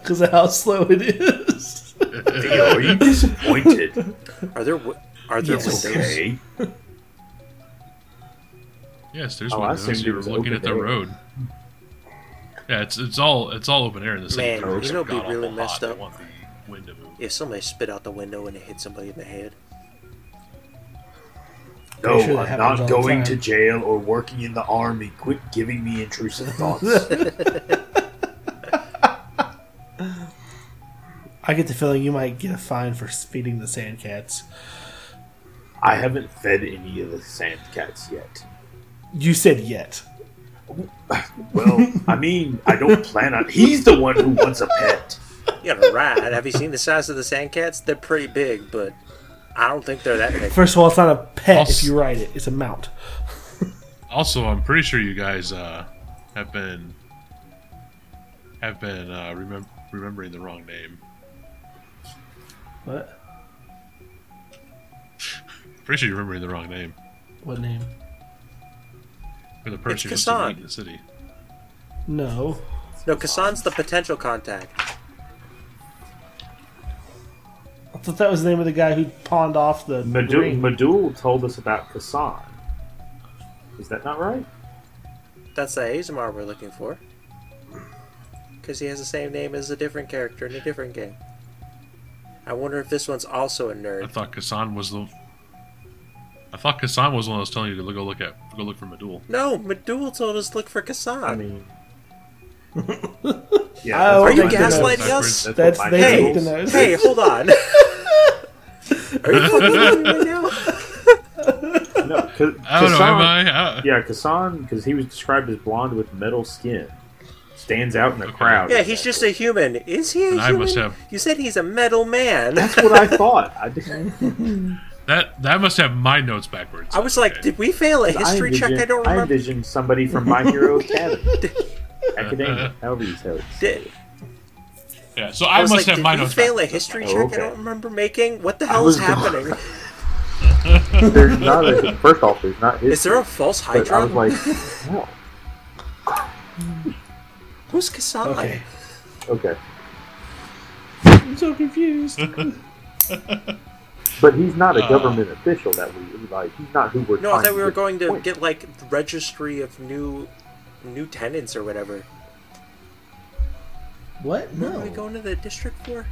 because of how slow it is. Theo, are you disappointed? Are there wi- are there Yes. windows? okay. Yes, there's Oh, I windows. assumed it You're was looking open at the air. road. Yeah, it's it's all it's all open air in the city. Man, The you know it'd be really messed up. want the wind to move. If somebody spit out the window and it hit somebody in the head. No, Pretty sure that I'm happens not the going time. to jail or working in the army. Quit giving me intrusive thoughts. I get the feeling you might get a fine for feeding the sand cats. I haven't fed any of the sand cats yet. You said yet. Well, I mean, I don't plan on. He's the one who wants a pet. You got a. Have you seen the size of the sand cats? They're pretty big, but I don't think they're that big. First of all, it's not a pet Also- if you ride it; it's a mount. Also, I'm pretty sure you guys uh, have been have been uh, remem- remembering the wrong name. What? Pretty sure you're remembering the wrong name What name? for the person It's who Kassan. in the city. No. No, Kassan's the potential contact. I thought that was the name of the guy who pawned off the Madul, ring. Madul told us about Kassan. Is that not right? That's the Aasimar we're looking for. Because he has the same name as a different character in a different game. I wonder if this one's also a nerd. I thought Kassan was the. I thought Kassan was the one that was telling you to go look at go look for Madul. No, Medul told us to look for Kassan. I mean, yeah. Oh, Are you gaslighting us? That's, That's they Hey, the nose. hey, hold on. Are you fucking me right now? No, Ka- I don't know. Am Kassan- I? Uh, Yeah, Kassan, because he was described as blonde with metal skin, stands out in the Okay. crowd. Yeah, he's just a human. Is he a And I human? must have- You said he's a metal man. That's what I thought. I that that must have my notes backwards. I was like, did we fail a history check? I don't remember. I envisioned somebody from My Hero Academy, Academia, however you say it. Did, yeah. So I I, was must like, have did my we notes. fail a history Oh, check I don't remember making? What the hell is was going- happening? There's not a first off. There's not. Is there a false but I Hydra? was like, no. Who's Kassan? Okay. Okay, I'm so confused. but he's not a Uh. government official that we like. He's not who we're. No, I thought we were going to point. get like the registry of new new tenants or whatever. what? No. What are we going to the district for?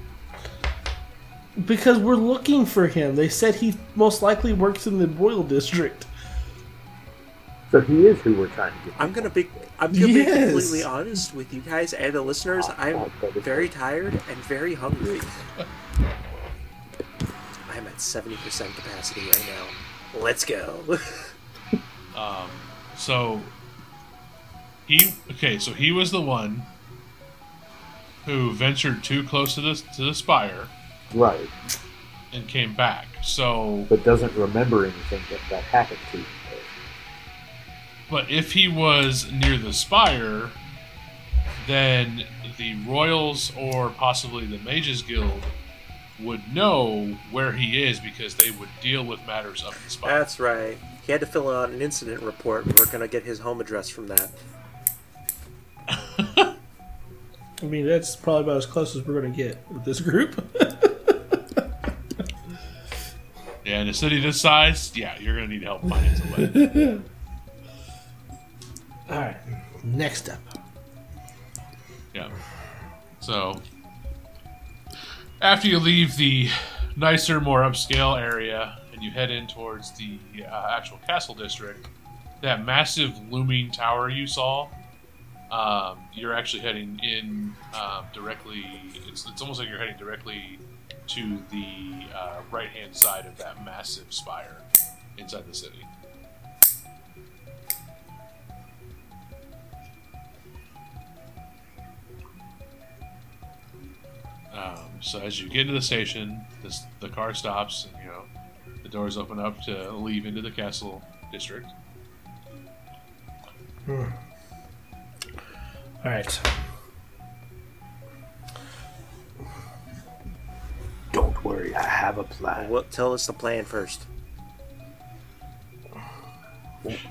Because we're looking for him. They said he most likely works in the Royal District. So he is who we're trying to get. I'm gonna be. I'm gonna Yes. be completely honest with you guys and the listeners. I'm Oh, that is very tired and very hungry. I'm at seventy percent capacity right now. Let's go. Um, so he okay, so he was the one who ventured too close to the to the spire Right, and came back. So, but doesn't remember anything that, that happened to him. But if he was near the spire, then the royals or possibly the mages guild would know where he is because they would deal with matters up the spire. That's right. He had to fill out an incident report, and we're gonna get his home address from that. I mean, that's probably about as close as we're going to get with this group. Yeah, in a city this size, yeah, you're gonna need help finding somebody. All right, next up. Yeah. So after you leave the nicer, more upscale area and you head in towards the uh, actual castle district, that massive looming tower you saw, um, you're actually heading in um, directly. It's, it's almost like you're heading directly to the uh, right hand side of that massive spire inside the city. Um, so as you get into the station, this, the car stops, and you know the doors open up to leave into the castle district. All right. Don't worry, I have a plan. Well, tell us the plan first.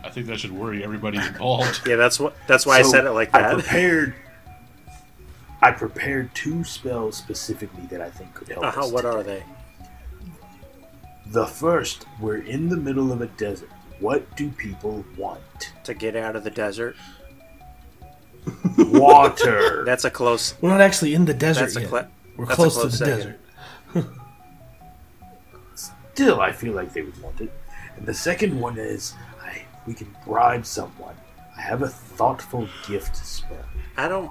I think that should worry everybody involved. Yeah, that's what. That's why I said it like that. I that. prepared. I prepared two spells specifically that I think could help Uh-huh, us. what are they? The first, we're in the middle of a desert. What do people want? To get out of the desert. Water. That's a close. We're not actually in the desert That's a yet. cla- We're that's a close, close to the second. desert. Still, I feel like they would want it. And the second one is, I we can bribe someone. I have a thoughtful gift spell. I don't.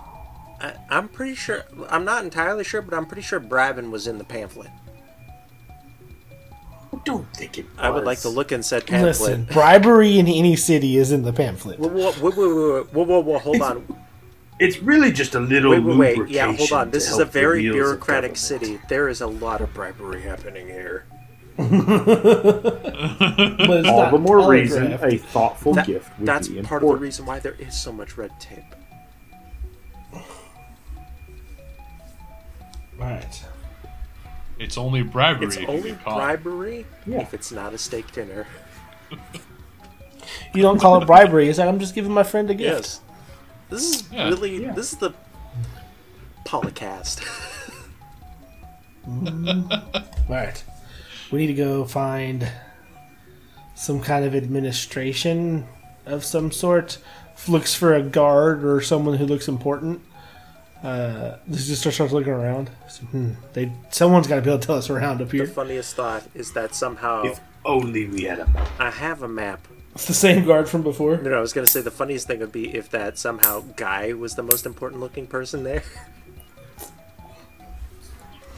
I, I'm pretty sure. I'm not entirely sure, but I'm pretty sure bribing was in the pamphlet. I don't think it was. I would like to look in said pamphlet. Listen, bribery in any city is in the pamphlet. Whoa, whoa, whoa, whoa, whoa, whoa, whoa, whoa, hold on. It's really just a little Wait, wait, wait. Yeah, hold on. This is a very bureaucratic city. There is a lot of bribery happening here. But All not the more reason a thoughtful That- gift would that's be part of the reason why there is so much red tape. Right. it's only bribery It's if only get bribery Yeah. if it's not a steak dinner. You don't call it bribery. It's like I'm just giving my friend a gift. Yes. This is Yeah. really. Yeah. This is the polycast. Right. We need to go find some kind of administration of some sort. Looks for a guard or someone who looks important. Uh, this just starts looking around. So, hmm, they someone's got to be able to tell us around up here. the funniest thought is that somehow If only we had a map. I have a map. It's the same guard from before. No, no, I was gonna say the funniest thing would be if that somehow Guy was the most important looking person there.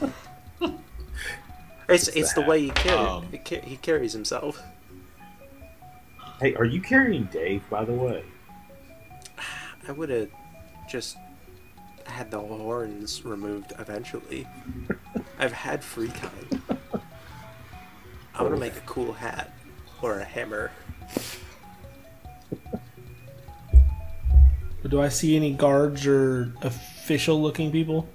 it's it's the way he carry, Um, ca- he carries himself. Hey, are you carrying Dave, by the way? I would have just had the horns removed eventually. I've had free time. I want to make a cool hat or a hammer. But do I see any guards or official looking people?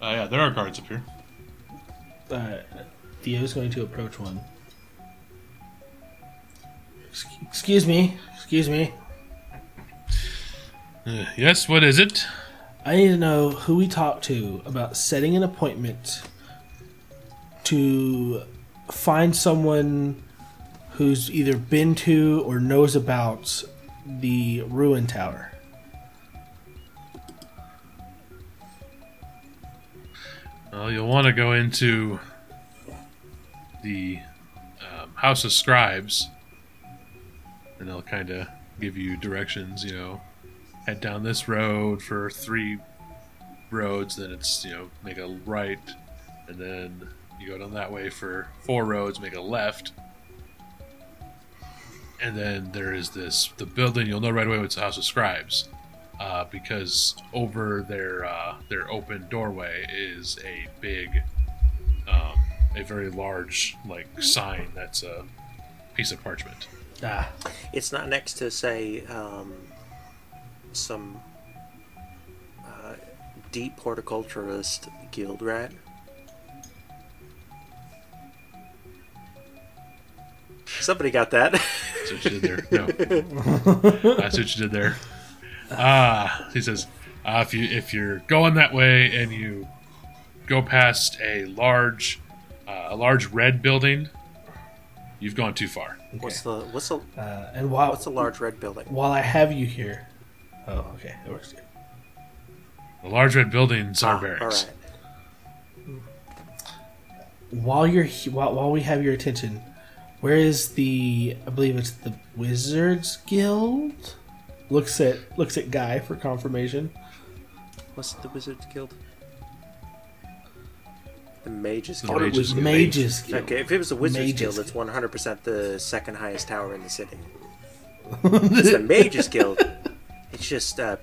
Uh, yeah, there are guards up here. Uh, Theo's going to approach one. Excuse me. Excuse me. Uh, yes, what is it? I need to know who we talked to about setting an appointment to find someone who's either been to or knows about the ruin tower. Well, you'll want to go into the um, House of Scribes, and they'll kind of give you directions. You know, head down this road for three roads, then it's you know make a right, and then you go down that way for four roads, make a left, and then there is this the building. You'll know right away it's the House of Scribes. uh, because over their uh, their open doorway is a big, um, a very large like sign that's a piece of parchment. Ah, It's not next to, say, um, some uh, deep horticulturalist guild, rat. Somebody got that. That's what you did there. No, that's what you did there. Ah, he says, uh, if you if you're going that way and you go past a large uh, a large red building, you've gone too far. What's the what's the uh, and while what's a large red building? while I have you here, oh, okay, that works. Good. The large red buildings are Ah, barracks. all right. While you're while, while we have your attention, where is the? I believe it's the Wizards Guild. Looks at looks at Guy for confirmation. What's the Wizards Guild? The Mages The Guild. It was Mages Guild. Mages Guild. Okay, if it was the Wizards Mages Guild, it's 100% the second highest tower in the city. it's the Mages Guild. It's just, uh,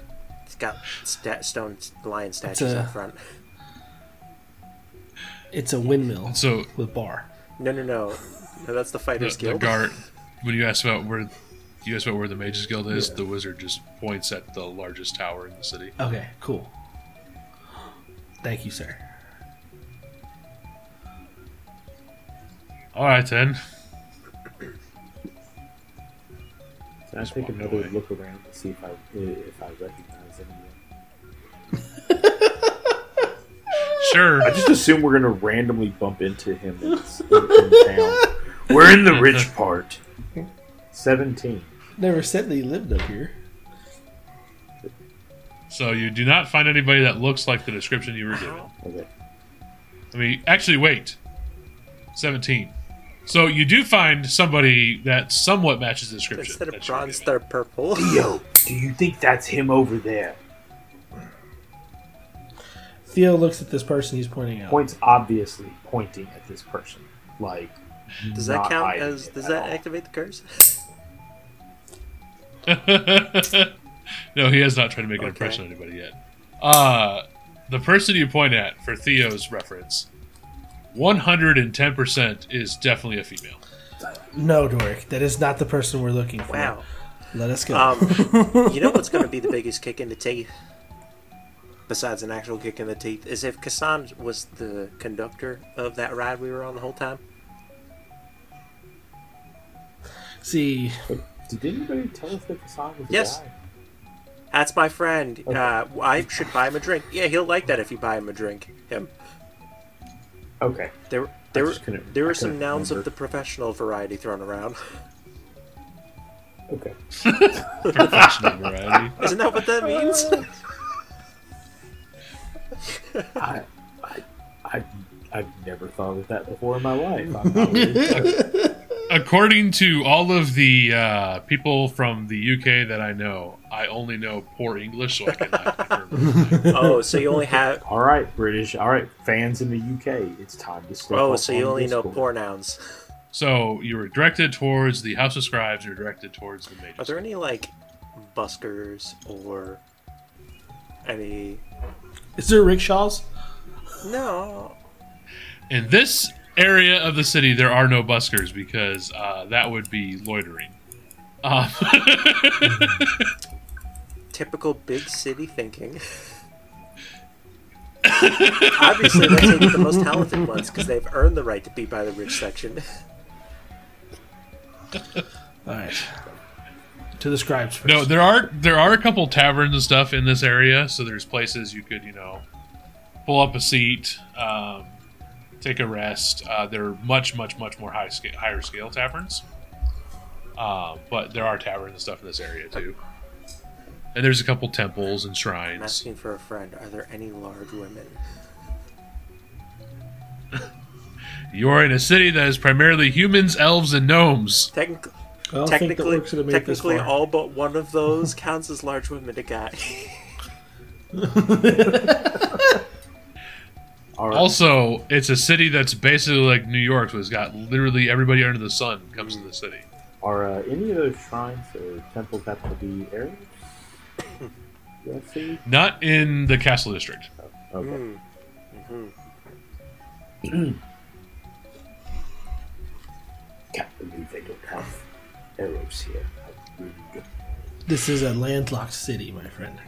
it's got sta- stone lion statues a- up front. It's a windmill So with bar. No, no, no. No, that's the the, Fighters the Guild. guard, when you ask about where you ask about where the Mages Guild is, Yeah. the wizard just points at the largest tower in the city. Okay, cool. Thank you, sir. All right then. Can I Just take another away. look around to see if I if I recognize anyone? Sure. I just assume we're gonna randomly bump into him in, in, in town. We're in the rich part. Seventeen. Never said that he lived up here. So you do not find anybody that looks like the description you were given. Okay. I mean, actually, wait. 17. So you do find somebody that somewhat matches the description. Instead of that bronze, given. they're purple. Theo, do you think that's him over there? Theo looks at this person he's pointing out. Points obviously pointing at this person. Like Does that count as? Does that all. activate the curse? no, he has not tried to make an Okay. impression on anybody yet. Uh, the person you point at, for Theo's reference, 110% is definitely a female. No, Doric, that is not the person we're looking for. Wow. Let us go. Um, you know what's going to be the biggest kick in the teeth? Besides an actual kick in the teeth, is if Kassan was the conductor of that ride we were on the whole time. See, Did anybody tell us that the song was a Yes. guy? That's my friend. Uh, I should buy him a drink. Yeah, he'll like that if you buy him a drink. Him. Okay. There, there, were, there were some couldn't nouns of the professional variety thrown around. Okay. Professional variety. Isn't that what that means? I, I, I, I've never thought of that before in my life. I'm not really sure. According to all of the uh, people from the UK that I know, I only know poor English, so I cannot confirm. oh, so you only have. All right, British. All right, fans in the UK, it's time to step Oh, so you on only know Discord. poor nouns. So you were directed towards the House of Scribes, you were directed towards the Mages. Are there any like buskers or any? is there rickshaws? No. And this area of the city, there are no buskers because uh, that would be loitering. Um, Typical big city thinking. Obviously, they're taking the most talented ones because they've earned the right to be by the rich section. All right. To the scribes first. no, there are there are a couple taverns and stuff in this area, so there's places you could you know pull up a seat, um, take a rest. Uh, they're much much much more high scale, higher scale taverns, um, but there are taverns and stuff in this area too. And there's a couple temples and I'm shrines. asking for a friend. Are there any large women? You're in a city that is primarily humans, elves, and gnomes. Technically, I don't think that technically, we're gonna make this technically, all but one of those counts as large women to guy. All right. Also, it's a city that's basically like New York, so it's got literally everybody under the sun comes to the city. Are uh, any of those shrines or temples have to be areas? Roughly? Not in the castle district. Okay. Mm. Can't believe they don't have arrows here. This is a landlocked city, my friend.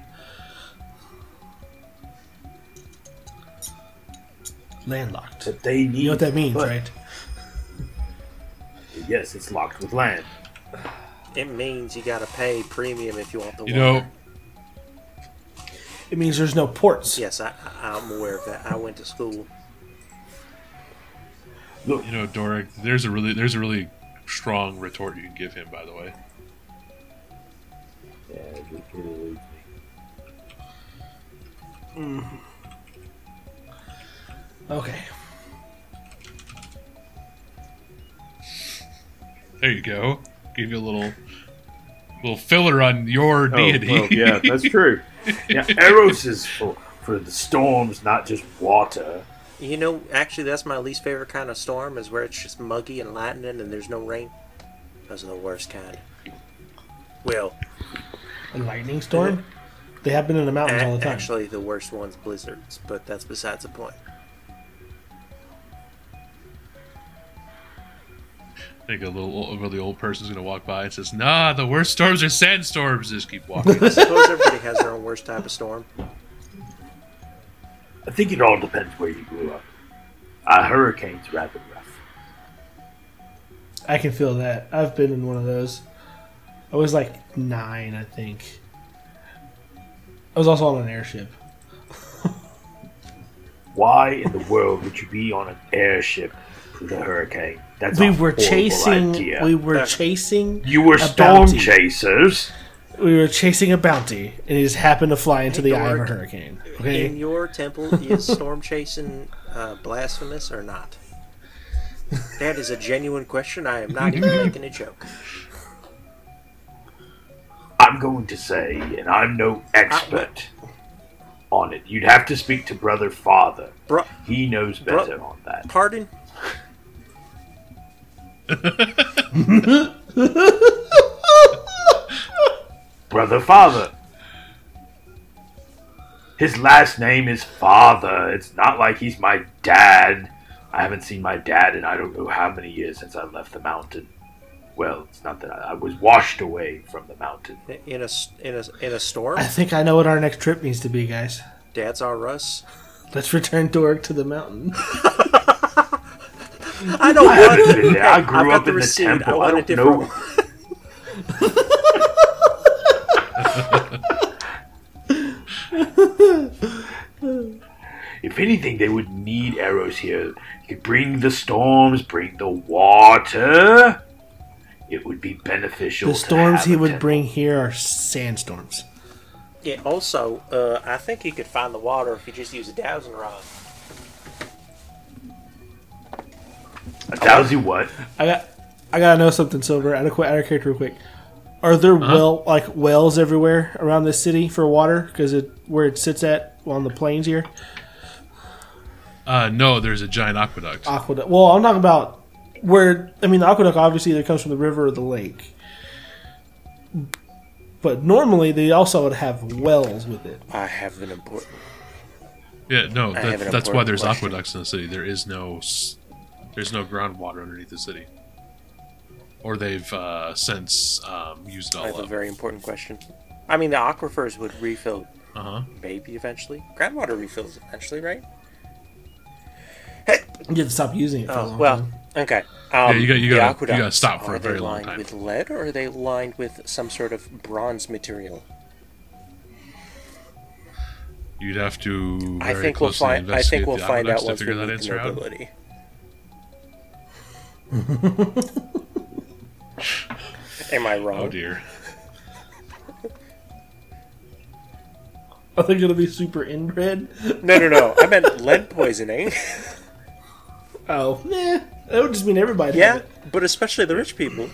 Landlocked. But they need. You know what that means, but- right? Yes, it's locked with land. It means you gotta pay premium if you want the You water. know, It means there's no ports. Yes, I, I- I'm aware of that. I went to school. Look, you know, Doric. There's a really, there's a really strong retort you can give him. By the way, yeah, it really leads me. Mm-hmm. Okay. there you go. Give you a little, little filler on your Oh, deity. well, yeah, that's true. Yeah, Eros is for, for the storms, not just water. You know, actually, that's my least favorite kind of storm is where it's just muggy and lightning and there's no rain. Those are the worst kind. Well, A lightning storm? They happen in the mountains all the time. actually, the worst one's blizzards, but that's besides the point. I think a little, a really old person's gonna walk by and says, "Nah, the worst storms are sandstorms." Just keep walking. I suppose everybody has their own worst type of storm. I think it all depends where you grew up. A hurricane's rather rough. I can feel that. I've been in one of those. I was like nine, I think. I was also on an airship. Why in the world would you be on an airship with a hurricane? That's we a were chasing. idea. We were Uh, chasing. you were a storm bounty. chasers. We were chasing a bounty, and it just happened to fly into Hey, the eye of a Dork. hurricane. In your temple, is storm chasing uh, blasphemous or not? That is a genuine question. I am not even making a joke. I'm going to say, and I'm no expert on it. You'd have to speak to Brother Father. Bro, He knows Bro- better on that. pardon? Brother Father. His last name is Father. It's not like he's my dad. I haven't seen my dad in I don't know how many years since I left the mountain. Well, it's not that I, I was washed away from the mountain. In a s- in a in a storm? I think I know what our next trip needs to be, guys. Dad's our Russ. Let's return Dork to the mountain. I don't I want haven't been. I I've grew up in the receipt. I temple. I, want a don't different know. one. If anything, they would need Eros here. You could bring the storms, bring the water. It would be beneficial. The storms have he would temple. bring here are sandstorms. Yeah. Also, uh, I think you could find the water if you just use a dowsing rod. A dowsy what? I got, I gotta know something, Silver. Out of, qu- out of character, real quick. Are there Uh-huh. well like wells everywhere around this city for water? Because it where it sits at on the plains here, Uh, no, there's a giant aqueduct. aqueduct. Well, I'm talking about where. I mean, the aqueduct obviously either comes from the river or the lake. But normally they also would have wells with it. I have an important. Yeah, no, that, that's why there's question. aqueducts in the city. There is no, s- there's no groundwater underneath the city, or they've uh, since um, used it I all have a very important question. I mean, the aquifers would refill Uh huh. maybe eventually. Groundwater refills eventually, right? You have to stop using it. For a Oh long well. time. Okay. Um, you got- you gotta- you gotta stop for a are they very long lined time. with lead or are they lined with some sort of bronze material? You'd have to. Very I think we'll closely find. I investigate think we'll the find out aqueducts once to we figure that meet the answer out. Nobility. Am I wrong? Oh dear. Are they going to be super inbred? No, no, no. I meant lead poisoning. Oh, nah. That would just mean everybody. yeah, but especially the rich people.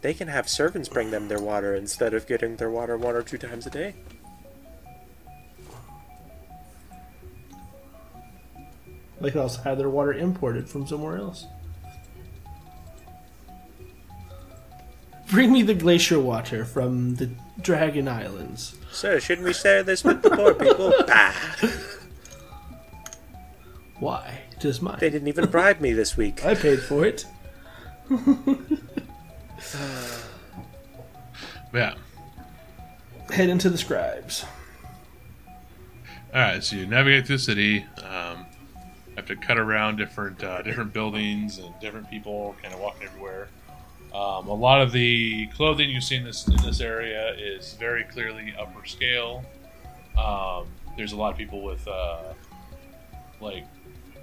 They can have servants bring them their water instead of getting their water one or two times a day. They could also have their water imported from somewhere else. Bring me the glacier water from the Dragon Islands. Sir, shouldn't we share this with the poor people? bah! Why? Just mine. They didn't even bribe me this week. I paid for it. Yeah. Head into the scribes. All right, so you navigate through the city. Um, have to cut around different uh, different buildings and different people, kind of walking everywhere. Um, a lot of the clothing you see in this in this area is very clearly upper scale. Um, there's a lot of people with uh, like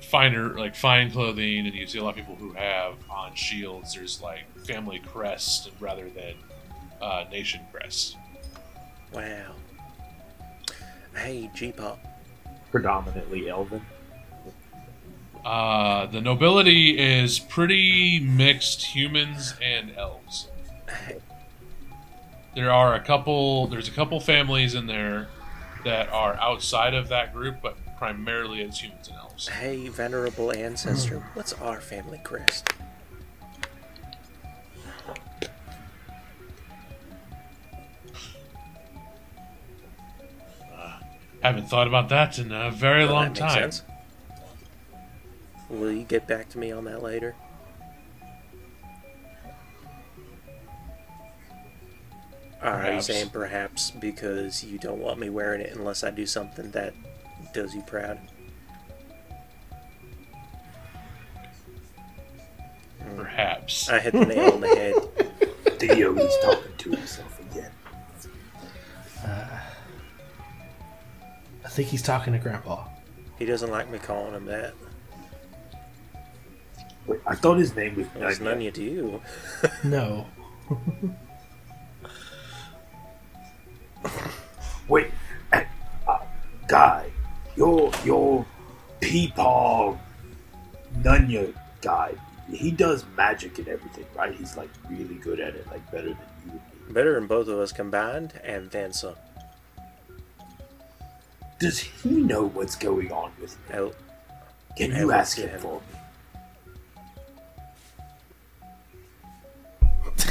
finer like fine clothing, and you see a lot of people who have on shields. There's like family crests rather than uh, nation crests. Wow. Hey, G-Pop. Predominantly elven. Uh, the nobility is pretty mixed humans and elves. There are a couple. There's a couple families in there that are outside of that group, but primarily it's humans and elves. Hey, venerable ancestor. What's our family crest? Haven't thought about that in a very Well, long time. sense. Will you get back to me on that later? Or are you saying perhaps because you don't want me wearing it unless I do something that does you proud? Perhaps. I hit the nail on the head. Theo is talking to himself again. Uh, I think he's talking to Grandpa. He doesn't like me calling him that. Wait, I thought his name was Well, it's none you do. No. Wait, uh, uh, guy, your your peepaw Nunya guy. He does magic and everything, right? He's like really good at it, like better than you would be. Better than both of us combined, and then some. Does he know what's going on with him? Oh, Can you ask him him. for me?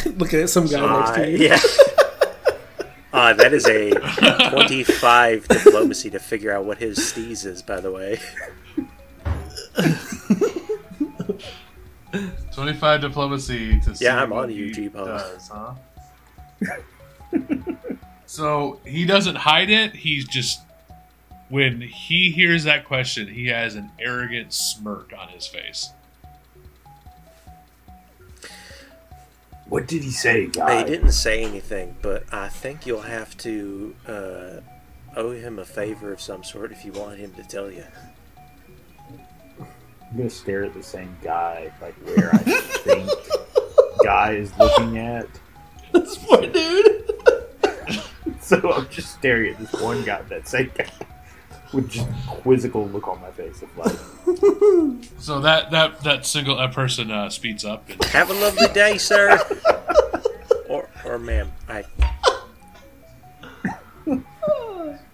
Looking at some guy next uh, to you. yeah. Uh, that is a 25 diplomacy to figure out what his steez is, by the way. Twenty-five diplomacy to see Yeah, I'm what on you, he G-Pop. does, huh? so he doesn't hide it. He's just when he hears that question, he has an arrogant smirk on his face. What did he say, They didn't say anything, but I think you'll have to uh, owe him a favor of some sort if you want him to tell you. I'm gonna stare at the same guy, like where I think guy is looking at. This poor dude. So I'm just staring at this one guy, that same guy, with just quizzical look on my face of like, So that that that single that person uh, speeds up and Have a lovely day, sir. or, or ma'am. I.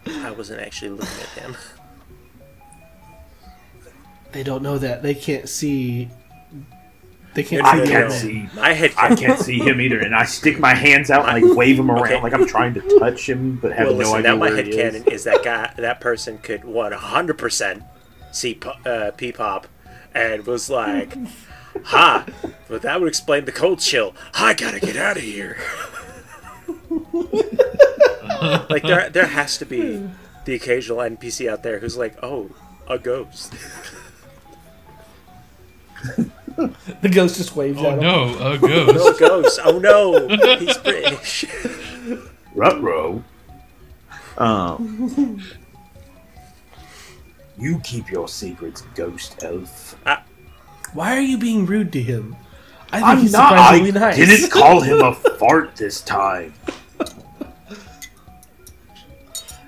I wasn't actually looking at him. They don't know that. They can't see. They can't No, see I can't see. My head. I can't see him either, and I stick my hands out and like wave him around Okay. like I'm trying to touch him, but have Well, no listen. idea Now my head he is. canon is that guy. That person could 100 percent see P- uh, P-pop, and was like, "Ha!" But that would explain the cold chill. I gotta get out of here. like there, there has to be the occasional NPC out there who's like, "Oh, a ghost." The ghost just waves oh at him. no, a Oh, ghost. ghost! Oh no, he's British. Rutro. Um. You keep your secrets, ghost elf. Why are you being rude to him? I think I'm he's not. I surprisingly nice. didn't call him a fart this time.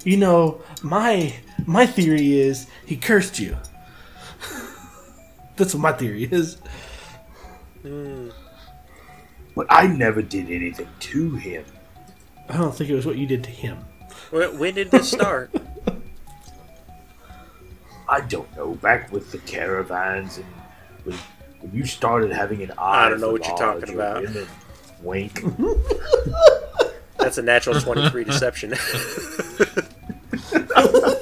You know, my my theory is he cursed you. That's what my theory is. Hmm. But I never did anything to him. I don't think it was what you did to him. When when did this start? I don't know. Back with the caravans and when, when you started having an eye. I don't know what you're talking about. women, Wink. That's a natural 23 deception.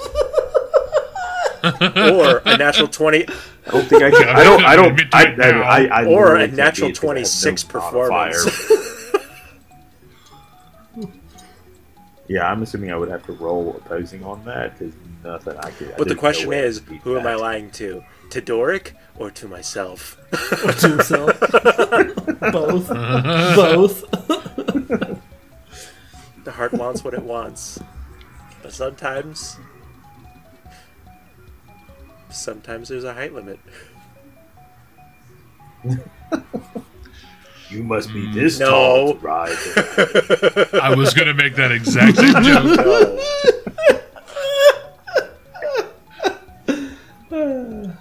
or a natural 20 I don't think I can. I don't. I don't. admit I. I, I, I or a natural beat it 'cause I have 26 no performance. Yeah, I'm assuming I would have to roll opposing on that because nothing I could. I But the question is, could beat who am I lying to? To Doric or to myself? Or to himself. Both. Both. The heart wants what it wants. But sometimes. Sometimes there's a height limit. You must be this No. tall to ride. the- I was gonna make that exact same joke. No.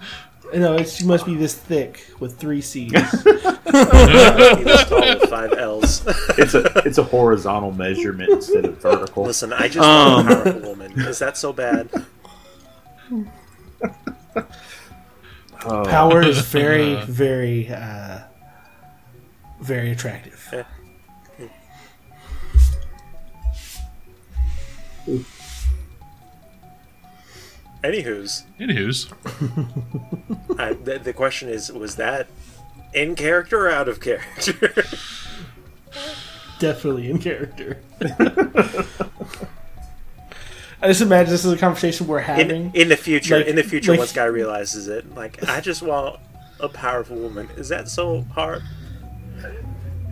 No, it's, she must be this thick with three C's. Be this tall with five L's. it's a it's a horizontal measurement instead of vertical. Listen, I just Um. want a powerful woman. Is that so bad? Oh, Power is very, very, uh, very attractive. Eh. Anywho's, Anywho's, I, the, the question is, was that in character or out of character? Definitely in character. I just imagine this is a conversation we're having. in, in the future, Like- in the future, like- once guy realizes it, like I just want a powerful woman. Is that so hard?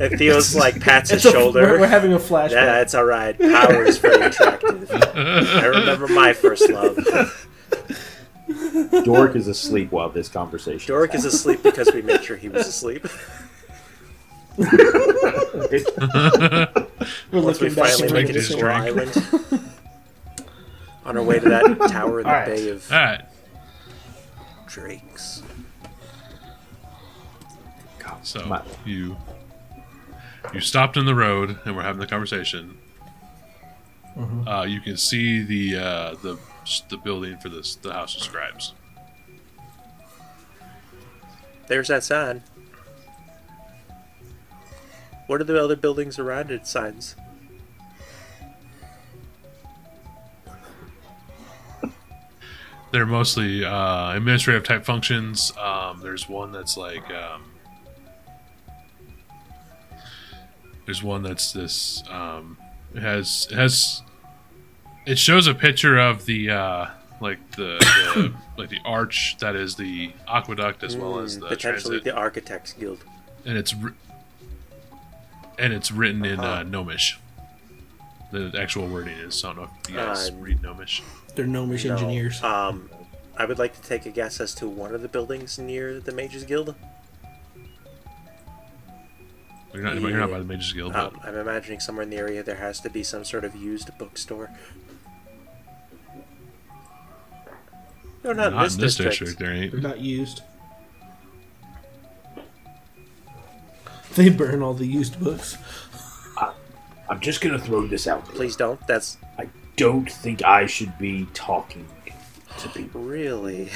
And Theo's like pats his a- shoulder. We're, we're having a flashback. Yeah, it's all right. Power is very attractive. I remember my first love. Dork is asleep while this conversation. Dork is asleep because we made sure he was asleep. we're Once we looking back finally and make Make it to this reminiscing. Squirrel drink. Island. On our way to that tower in the All right. Bay of all right. Drakes. So My- you you stopped in the road and we're having the conversation. Uh, you can see the uh, the the building for this the house of scribes. There's that sign. What are the other buildings around it signs? They're mostly uh, administrative type functions. Um, there's one that's like um, there's one that's this um, it has it has it shows a picture of the uh, like the, the like the arch that is the aqueduct as well as Hmm, the potentially transit, the Architects Guild. and it's wri- and it's written in uh, Uh-huh. Gnomish. The actual wording is I don't know if you guys Uh, read Gnomish. They're gnomish No. engineers. Um, I would like to take a guess as to one of the buildings near the Mages Guild. You're not, you're not by the Mages Guild, but Um, I'm imagining somewhere in the area there has to be some sort of used bookstore. No, not, not in this, district. district. There ain't. They're not used. They burn all the used books. I'm just gonna throw this out. there. Please don't. That's I don't think I should be talking to people. really.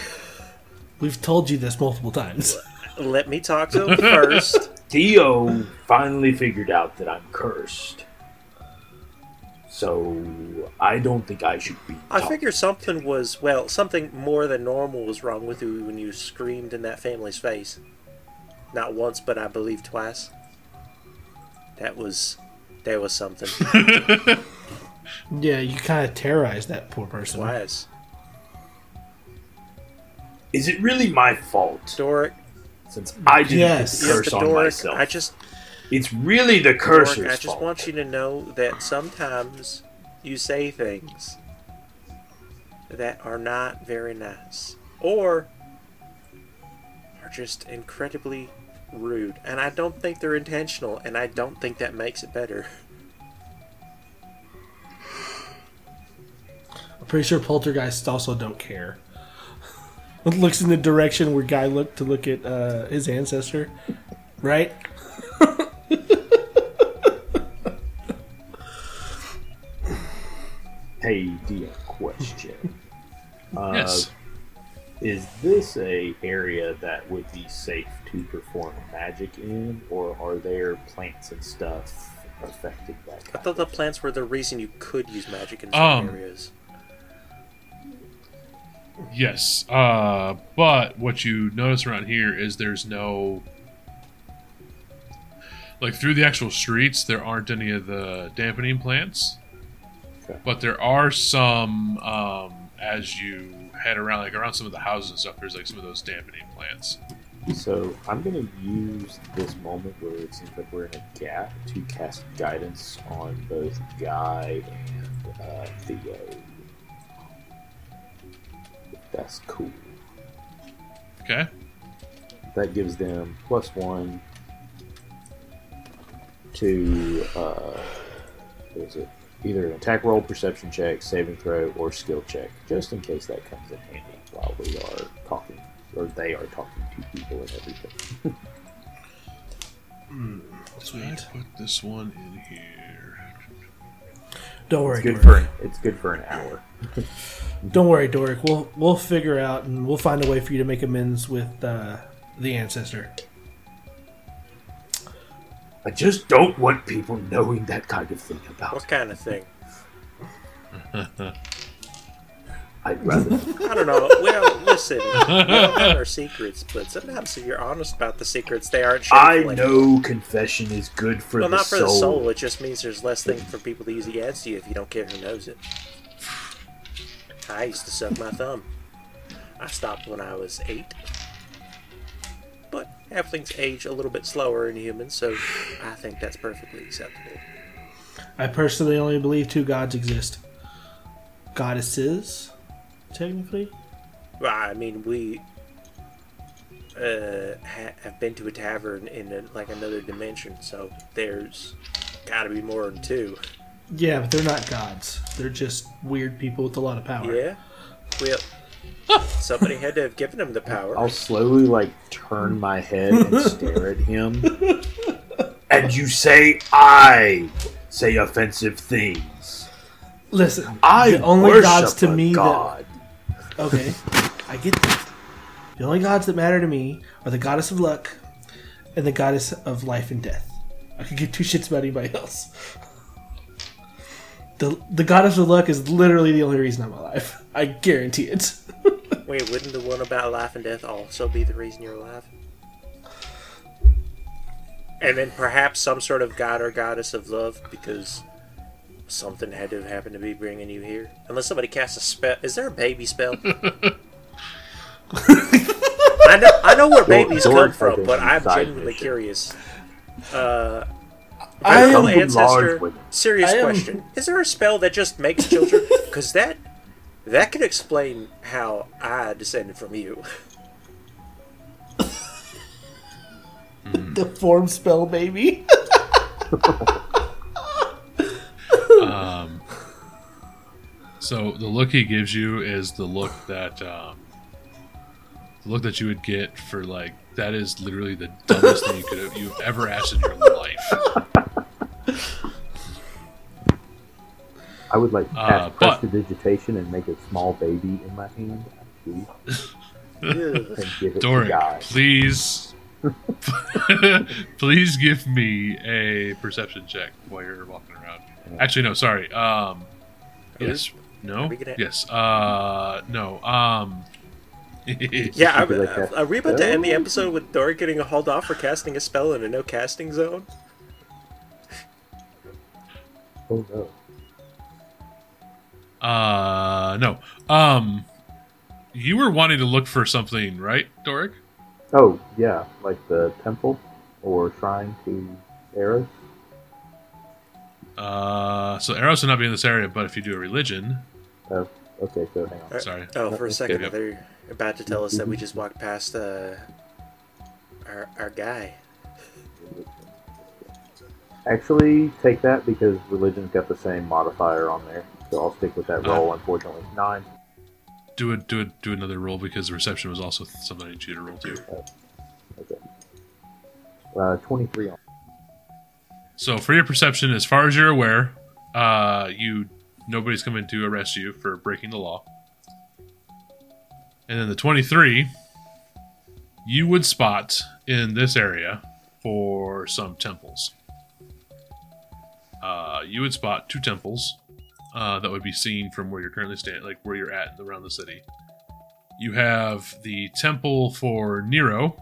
We've told you this multiple times. Let me talk to him first. Theo finally figured out that I'm cursed. So I don't think I should be. I talking. figure something was well, something more than normal was wrong with you when you screamed in that family's face. Not once, but I believe twice. That was, there was something. Yeah, you kind of terrorized that poor person. Twice. Is it really my fault Doric, since I didn't Yes. put the yes, curse but on Doric, myself? I just, It's really the curser's Doric, I just fault. want you to know that sometimes you say things that are not very nice, or are just incredibly rude, and I don't think they're intentional, and I don't think that makes it better. I'm pretty sure poltergeists also don't care. Looks in the direction where guy looked to look at uh, his ancestor, right? Hey, Dia, question. Uh, Yes. Is this a area that would be safe to perform magic in, or are there plants and stuff affected by? I thought the plants were the reason you could use magic in some Um, areas. Yes, uh, but what you notice around here is there's no like through the actual streets there aren't any of the dampening plants, Okay. but there are some um, as you head around like around some of the houses and stuff. There's like some of those dampening plants. So I'm going to use this moment where it seems like we're in a gap to cast guidance on both Guy and uh, Theo. If that's cool. Okay, That gives them plus one to uh, what is it? Either an attack roll, perception check, saving throw, or skill check, just in case that comes in handy while we are talking, or they are talking to people and everything. Sweet. I put this one in here. Don't worry, It's good for it's good for an hour. Don't worry, Doric. We'll we'll figure out and we'll find a way for you to make amends with uh, the ancestor. I just don't want people knowing that kind of thing about What kind of thing? I'd rather. I don't know. Well, listen, we all have our secrets, but sometimes if you're honest about the secrets, they aren't shameful. I anymore. know confession is good for Well, the not for soul. the soul. It just means there's less things for people to use against you if you don't care who knows it. I used to suck my thumb. I stopped when I was eight. But halflings age a little bit slower than humans, so I think that's perfectly acceptable. I personally only believe two gods exist. Goddesses, technically. Well, I mean, we uh, ha- have been to a tavern in a, like another dimension, so there's got to be more than two. Yeah, but they're not gods. They're just weird people with a lot of power. Yeah. Well, somebody had to have given them the power. I'll slowly like turn my head and stare at him. And you say I say offensive things. Listen, I the only worship gods to me God. that okay, I get that. The only gods that matter to me are the goddess of luck and the goddess of life and death. I could give two shits about anybody else. The, the goddess of luck is literally the only reason I'm alive. I guarantee it. Wait, wouldn't the one about life and death also be the reason you're alive? And then perhaps some sort of god or goddess of love because something had to have happened to be bringing you here. Unless somebody casts a spell. Is there a baby spell? I know, I know where babies come Doris from, but I'm genuinely mission. curious. Uh, I Hello, come ancestor. large. Serious I am- question: Is there a spell that just makes children? Because that that could explain how I descended from you. the form spell baby. Um, so the look he gives you is the look that um, the look that you would get for like that is literally the dumbest thing you could have you've ever asked in your life. I would like Uh, cast but- prestidigitation and make a small baby in my hand, please, give Doric, please, please give me a perception check while you're walking around. Actually, no, sorry. Um, yes, no, we gonna- yes, uh, no. Um, yeah, I, Should we, like, are we about to end the episode with Dory getting hauled off for casting a spell in a no casting zone? Oh no. Uh, no. Um, you were wanting to look for something, right, Doric? Oh yeah, like the temple or shrine to Eros. Uh, so Eros will not be in this area, but if you do a religion, Oh, okay. So hang on. Uh, sorry. Oh, for a second, Yep. they're about to tell us that we just walked past uh, our our guy. Actually, take that because religion's got the same modifier on there. So I'll stick with that roll. Unfortunately, nine. Do it, do it, do another roll because the reception was also something I need you to roll too. Okay. Uh, twenty-three on. So for your perception, as far as you're aware, uh, you nobody's coming to arrest you for breaking the law. And then the 23, you would spot in this area for some temples. Uh, you would spot two temples uh, that would be seen from where you're currently standing, like where you're at around the city. You have the temple for Nero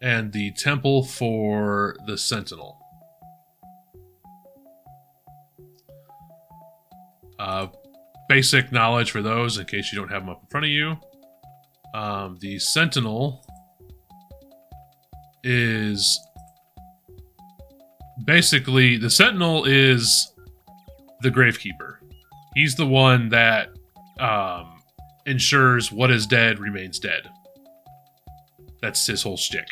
and the temple for the Sentinel. Uh, basic knowledge for those in case you don't have them up in front of you. Um, the Sentinel is basically the Sentinel is the Gravekeeper. He's the one that um, ensures what is dead remains dead. That's his whole shtick.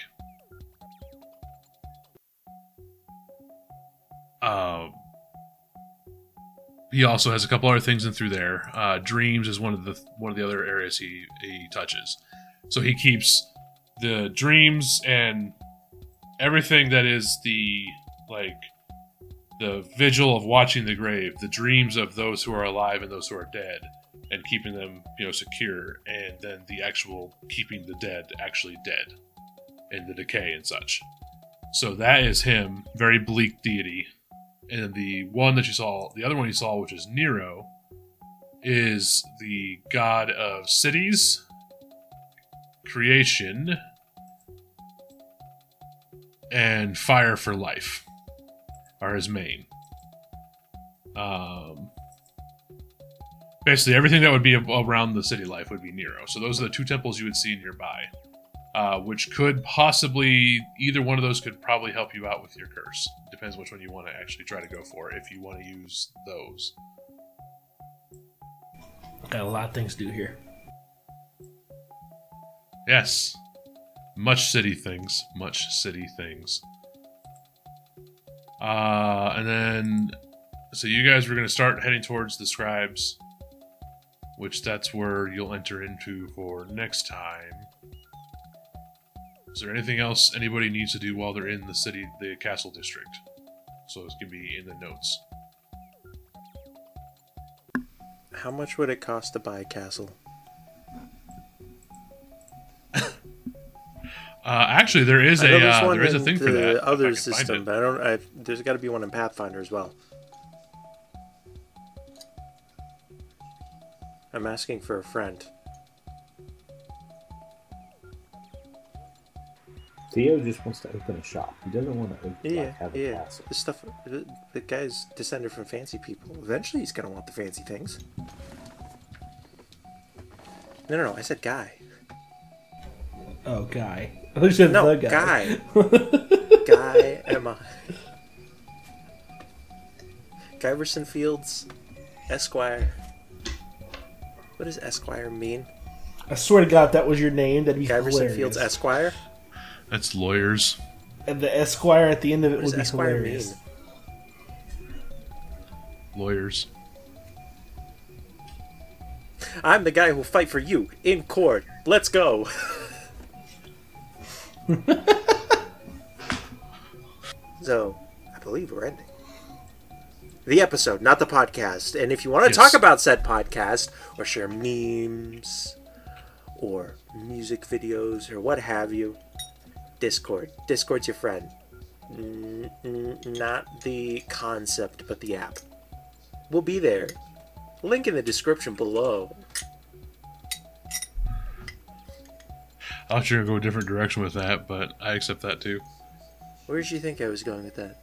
Um, he also has a couple other things in through there. Uh, dreams is one of the one of the other areas he he touches. So he keeps the dreams and everything that is the like the vigil of watching the grave, the dreams of those who are alive and those who are dead, and keeping them you know secure, and then the actual keeping the dead actually dead, and the decay and such. So that is him, very bleak deity and the one that you saw, the other one you saw, which is Nero, is the god of cities, creation, and fire for life are his main. Um, basically, everything that would be around the city life would be Nero. So those are the two temples you would see nearby, uh, which could possibly either one of those could probably help you out with your curse depends which one you want to actually try to go for if you want to use those. Got a lot of things to do here. Yes. Much city things. Much city things. Uh, and then, so you guys were going to start heading towards the scribes, which that's where you'll enter into for next time. Is there anything else anybody needs to do while they're in the city, the castle district? So it's gonna be in the notes. How much would it cost to buy a castle? uh, actually, there is a uh, there is a thing for that. Other system, but I don't. i there's got to be one in Pathfinder as well. I'm asking for a friend. Theo just wants to open a shop. He doesn't want to open, yeah, like, have a yeah. castle. The stuff. The, the guy's descended from fancy people. Eventually, he's gonna want the fancy things. No, no, no. I said guy. Oh, guy. I said no, the guy. guy. guy, am I? Guyverson Fields, Esquire. What does Esquire mean? I swear to God, that was your name, that'd be Guyverson hilarious. Fields Esquire. That's lawyers. And the Esquire at the end of it What would does be Esquire hilarious. mean? Lawyers. I'm the guy who'll fight for you in court. Let's go. so, I believe we're ending the episode, not the podcast. And if you want to Yes. talk about said podcast or share memes or music videos or what have you, Discord. Discord's your friend. N- n- not the concept, but the app. We'll be there. Link in the description below. I thought you were gonna go a different direction with that, but I accept that too. Where did you think I was going with that?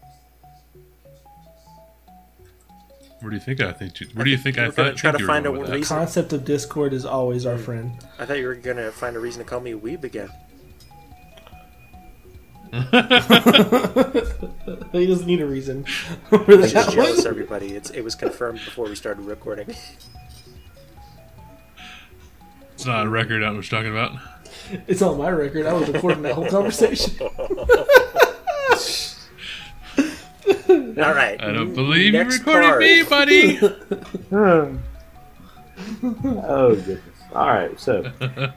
Where do you think I think? You, where do you think I we're gonna thought try to you were find going a with reason- Concept of Discord is always our hmm. friend. I thought you were gonna find a reason to call me a weeb again. he doesn't need a reason for I'm just jealous, everybody. It's it was confirmed before we started recording. It's not a record. I was talking about. It's on my record. I was recording that whole conversation. All right. I don't believe you Next recorded part. me, buddy. oh goodness! All right, so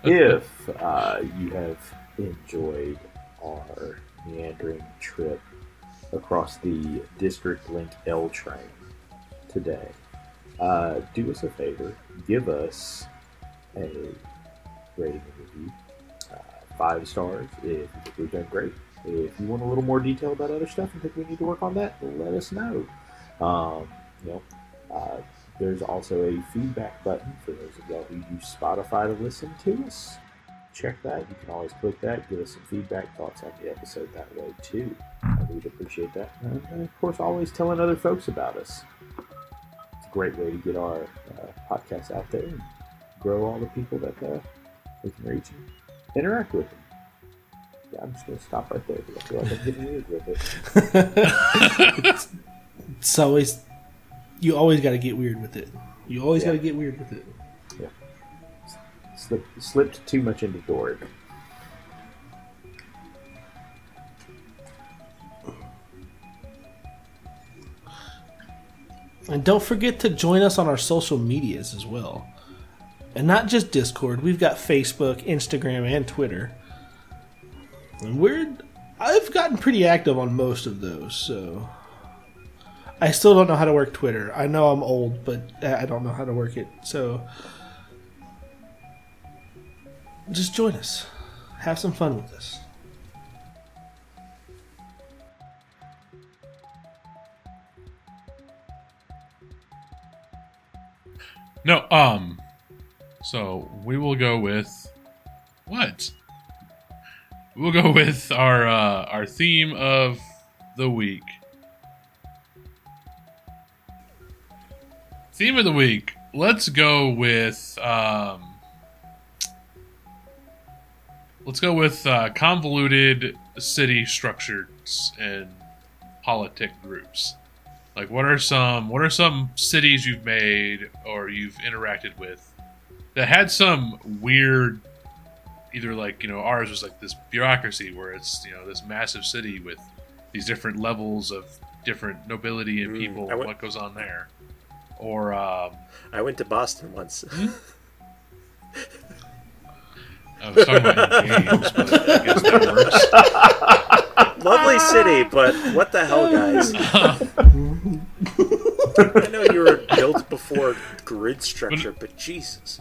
if uh, you have enjoyed our meandering trip across the District Link L train today, uh, do us a favor, give us a rating and review. Five stars if we've done great. If you want a little more detail about other stuff and think we need to work on that, let us know. Um, you know, uh, there's also a feedback button for those of y'all who use Spotify to listen to us. Check that. You can always click that. Give us some feedback, thoughts on the episode that way too. We'd appreciate that. And, and of course, always telling other folks about us. It's a great way to get our uh, podcast out there and grow all the people that uh, we can reach interact with them. Yeah, I'm just to stop right there because I feel like I'm getting weird with it. It's always you always got to get weird with it. You always Yeah. got to get weird with it. Slip, slipped too much into dork. And don't forget to join us on our social medias as well. And not just Discord. We've got Facebook, Instagram, and Twitter. And we're I've gotten pretty active on most of those, so I still don't know how to work Twitter. I know I'm old, but I don't know how to work it. So just join us. Have some fun with us. No, um, so we will go with what? We'll go with our uh, our theme of the week. Theme of the week. Let's go with um, let's go with uh, convoluted city structures and politic groups. Like, what are some what are some cities you've made or you've interacted with that had some weird, either like you know ours was like this bureaucracy where it's you know this massive city with these different levels of different nobility and Mm, people I and went- what goes on there, or um, I went to Boston once. I was talking about games, but I guess that works. Lovely city, but what the hell, guys? I know you were built before grid structure, but Jesus.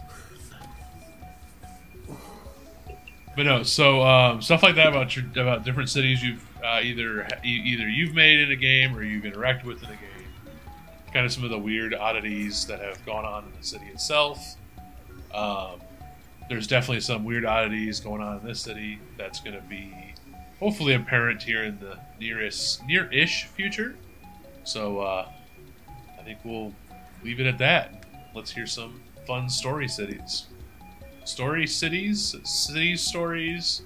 But no, so um, stuff like that about your, about different cities you've uh, either either you've made in a game or you've interacted with in a game. Kind of some of the weird oddities that have gone on in the city itself. Um, there's definitely some weird oddities going on in this city that's going to be hopefully apparent here in the nearest near-ish future. So uh, I think we'll leave it at that. Let's hear some fun story cities story cities, cities stories,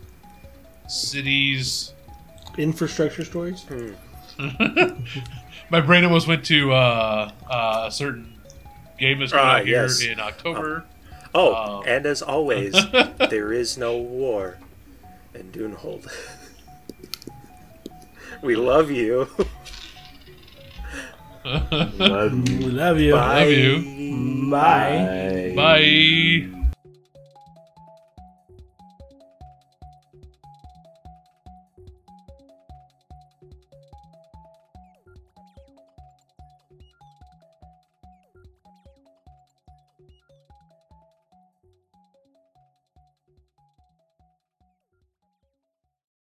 cities. Infrastructure stories. My brain almost went to uh, uh, a certain game that's coming Ah, out here yes. in October. Oh, Um. and as always, there is no war in Dunehold. we love you. Love you. We love you. Bye. you. Bye. Bye.